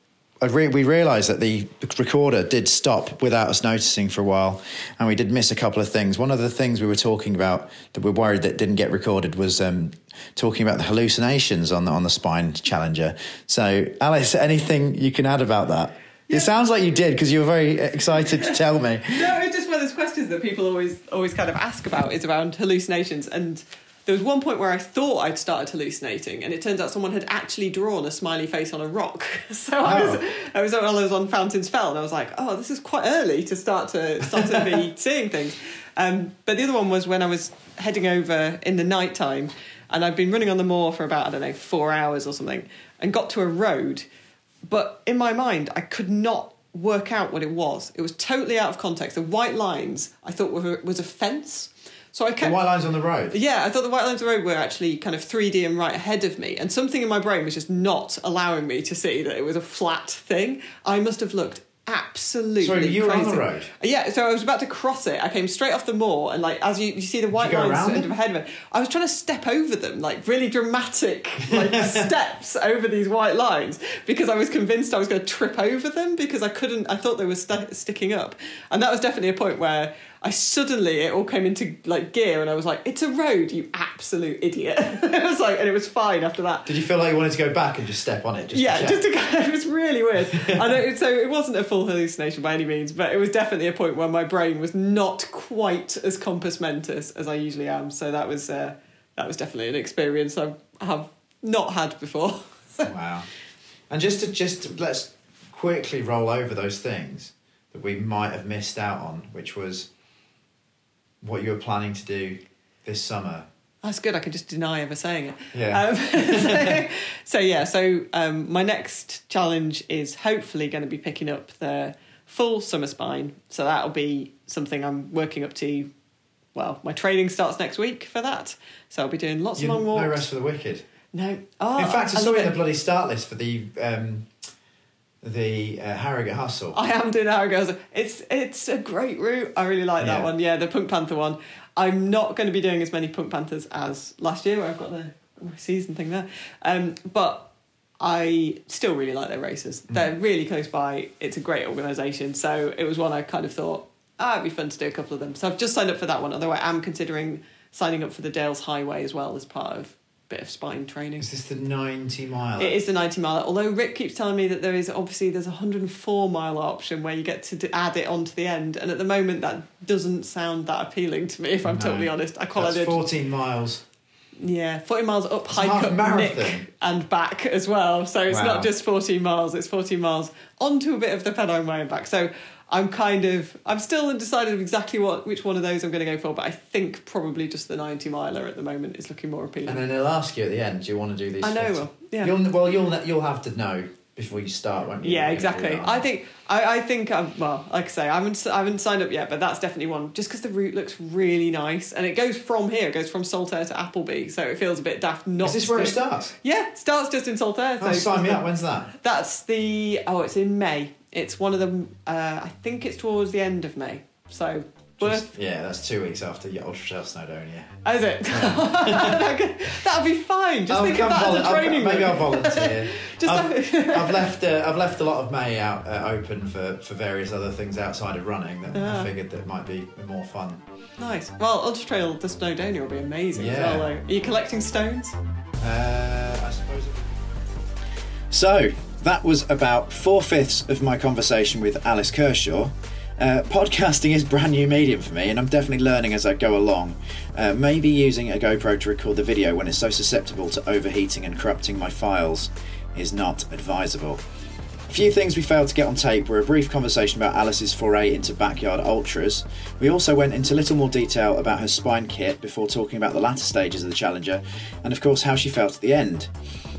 I re- we realised that the recorder did stop without us noticing for a while, and we did miss a couple of things. One of the things we were talking about that we're worried that didn't get recorded was um, talking about the hallucinations on the on the Spine Challenger. So, Alice, anything you can add about that? It sounds like you did because you were very excited to tell me. No, it's just one of those questions that people always always kind of ask about is around hallucinations. And there was one point where I thought I'd started hallucinating, and it turns out someone had actually drawn a smiley face on a rock. So I was Oh. I was I was on Fountains Fell, and I was like, oh, this is quite early to start to start to be seeing things. Um, but the other one was when I was heading over in the night time, and I'd been running on the moor for about I don't know four hours or something, and got to a road but in my mind, I could not work out what it was. It was totally out of context. The white lines I thought were, was a fence. So I kept. The white lines on the road. yeah, I thought the white lines of the road were actually kind of 3D and right ahead of me, and something in my brain was just not allowing me to see that it was a flat thing. I must have looked absolutely Sorry, you were on the crazy. road? Yeah, so I was about to cross it. I came straight off the moor, and like as you, you see the white lines around sort them? of ahead of it, I was trying to step over them, like really dramatic, like steps over these white lines, because I was convinced I was going to trip over them because I couldn't. I thought they were st- sticking up, and that was definitely a point where I suddenly it all came into like gear, and I was like, "It's a road, you absolute idiot!" it was like, and it was fine after that. Did you feel like you wanted to go back and just step on it? Just Yeah, to just to go, it was really weird. I so it wasn't a full hallucination by any means, but it was definitely a point where my brain was not quite as compos mentis as I usually am. So that was uh, that was definitely an experience I have not had before. Wow. And just to just let's quickly roll over those things that we might have missed out on, which was what you were planning to do this summer. That's good. I can just deny ever saying it. Yeah. Um, so, so yeah. So um, my next challenge is hopefully going to be picking up the full summer spine. So that'll be something I'm working up to. Well, my training starts next week for that. So I'll be doing lots You- of long walks. no rest for the wicked. No. Oh, In fact, I, I saw it in the bloody start list for the um, the uh, Harrogate Hustle. I am doing Harrogate. It's it's a great route. I really like that Yeah. one. Yeah, the Punk Panther one. I'm not going to be doing as many Punk Panthers as last year, where I've got the my season thing there. Um, but I still really like their races. Mm. They're really close by. It's a great organisation. So it was one I kind of thought, ah, it'd be fun to do a couple of them. So I've just signed up for that one. Although I am considering signing up for the Dales Highway as well as part of bit of spine training. Is this the ninety mile? It is the 90 mile. Although Rick keeps telling me that there is obviously there's a 104 mile option where you get to add it onto the end, and at the moment that doesn't sound that appealing to me. If I'm No. totally honest, I call did. fourteen miles. Yeah, 40 miles up, It's hike up, marathon. nick, and back as well. So it's Wow. not just 14 miles; it's 14 miles onto a bit of the Pennine Way and back. So I'm kind of I'm still undecided of exactly what which one of those I'm going to go for, but I think probably just the 90 miler at the moment is looking more appealing. And then they'll ask you at the end, do you want to do these? I know, well, yeah. You'll, well, you'll you'll have to know before you start, won't you? Yeah, You're gonna do exactly. I think I, I think um, well, like I say, I haven't I haven't signed up yet, but that's definitely one. Just because the route looks really nice, and it goes from here, it goes from Saltaire to Appleby, so it feels a bit daft. Not Is this to where it starts? Yeah, it starts just in Saltaire. Oh, so sign me up. When's that? That's the oh, it's in May. It's one of them. Uh, I think it's towards the end of May. So. Just- yeah, that's two weeks after your Ultra Trail Snowdonia. Is it? That'll be fine. Just I'll think of that as a volu- I'll- training Maybe. I'll volunteer. Just I've, I've left. Uh, I've left a lot of May out uh, open for, for various other things outside of running that Yeah. I figured that might be more fun. Nice. Well, Ultra Trail, the Snowdonia will be amazing as Yeah. well. Though. Are you collecting stones? Uh, I suppose. So that was about four fifths of my conversation with Alice Kershaw. Uh, podcasting is brand new medium for me, and I'm definitely learning as I go along. Uh, maybe using a GoPro to record the video when it's so susceptible to overheating and corrupting my files is not advisable. A few things we failed to get on tape were a brief conversation about Alice's foray into backyard ultras. We also went into a little more detail about her spine kit before talking about the latter stages of the Challenger, and of course how she felt at the end.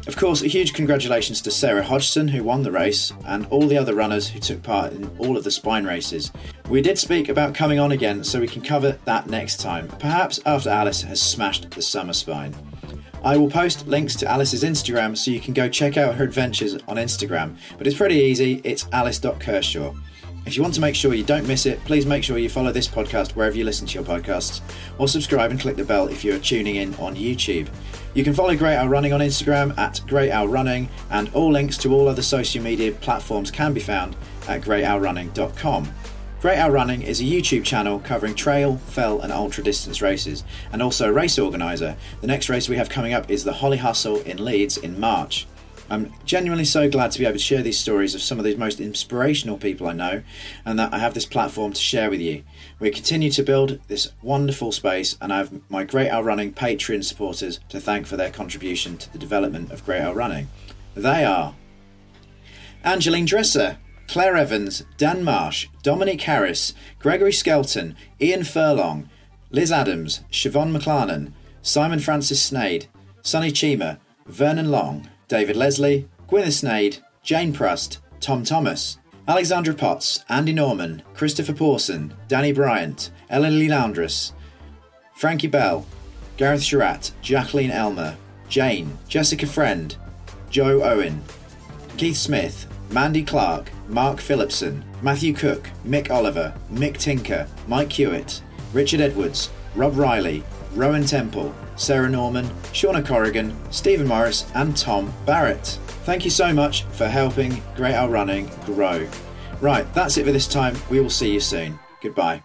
Of course, a huge congratulations to Sarah Hodgson, who won the race, and all the other runners who took part in all of the spine races. We did speak about coming on again, so we can cover that next time, perhaps after Alice has smashed the summer spine. I will post links to Alice's Instagram so you can go check out her adventures on Instagram, but it's pretty easy, it's alice.kershaw. If you want to make sure you don't miss it, please make sure you follow this podcast wherever you listen to your podcasts, or subscribe and click the bell if you are tuning in on YouTube. You can follow Great Owl Running on Instagram at Great Owl Running, and all links to all other social media platforms can be found at greatowlrunning.com. Great Owl Running is a YouTube channel covering trail, fell, and ultra distance races, and also a race organiser. The next race we have coming up is the Holly Hustle in Leeds in March. I'm genuinely so glad to be able to share these stories of some of the most inspirational people I know, and that I have this platform to share with you. We continue to build this wonderful space, and I have my Great Owl Running Patreon supporters to thank for their contribution to the development of Great Owl Running. They are Angeline Dresser, Claire Evans, Dan Marsh, Dominic Harris, Gregory Skelton, Ian Furlong, Liz Adams, Siobhan McLarnon, Simon Francis Snade, Sonny Chima, Vernon Long, David Leslie, Gwyneth Snade, Jane Prust, Tom Thomas, Alexandra Potts, Andy Norman, Christopher Pawson, Danny Bryant, Ellen Lee Loundress, Frankie Bell, Gareth Sherratt, Jacqueline Elmer, Jane, Jessica Friend, Joe Owen, Keith Smith, Mandy Clark, Mark Phillipson, Matthew Cook, Mick Oliver, Mick Tinker, Mike Hewitt, Richard Edwards, Rob Riley, Rowan Temple, Sarah Norman, Shauna Corrigan, Stephen Morris, and Tom Barrett. Thank you so much for helping Great Owl Running grow. Right, that's it for this time. We will see you soon. Goodbye.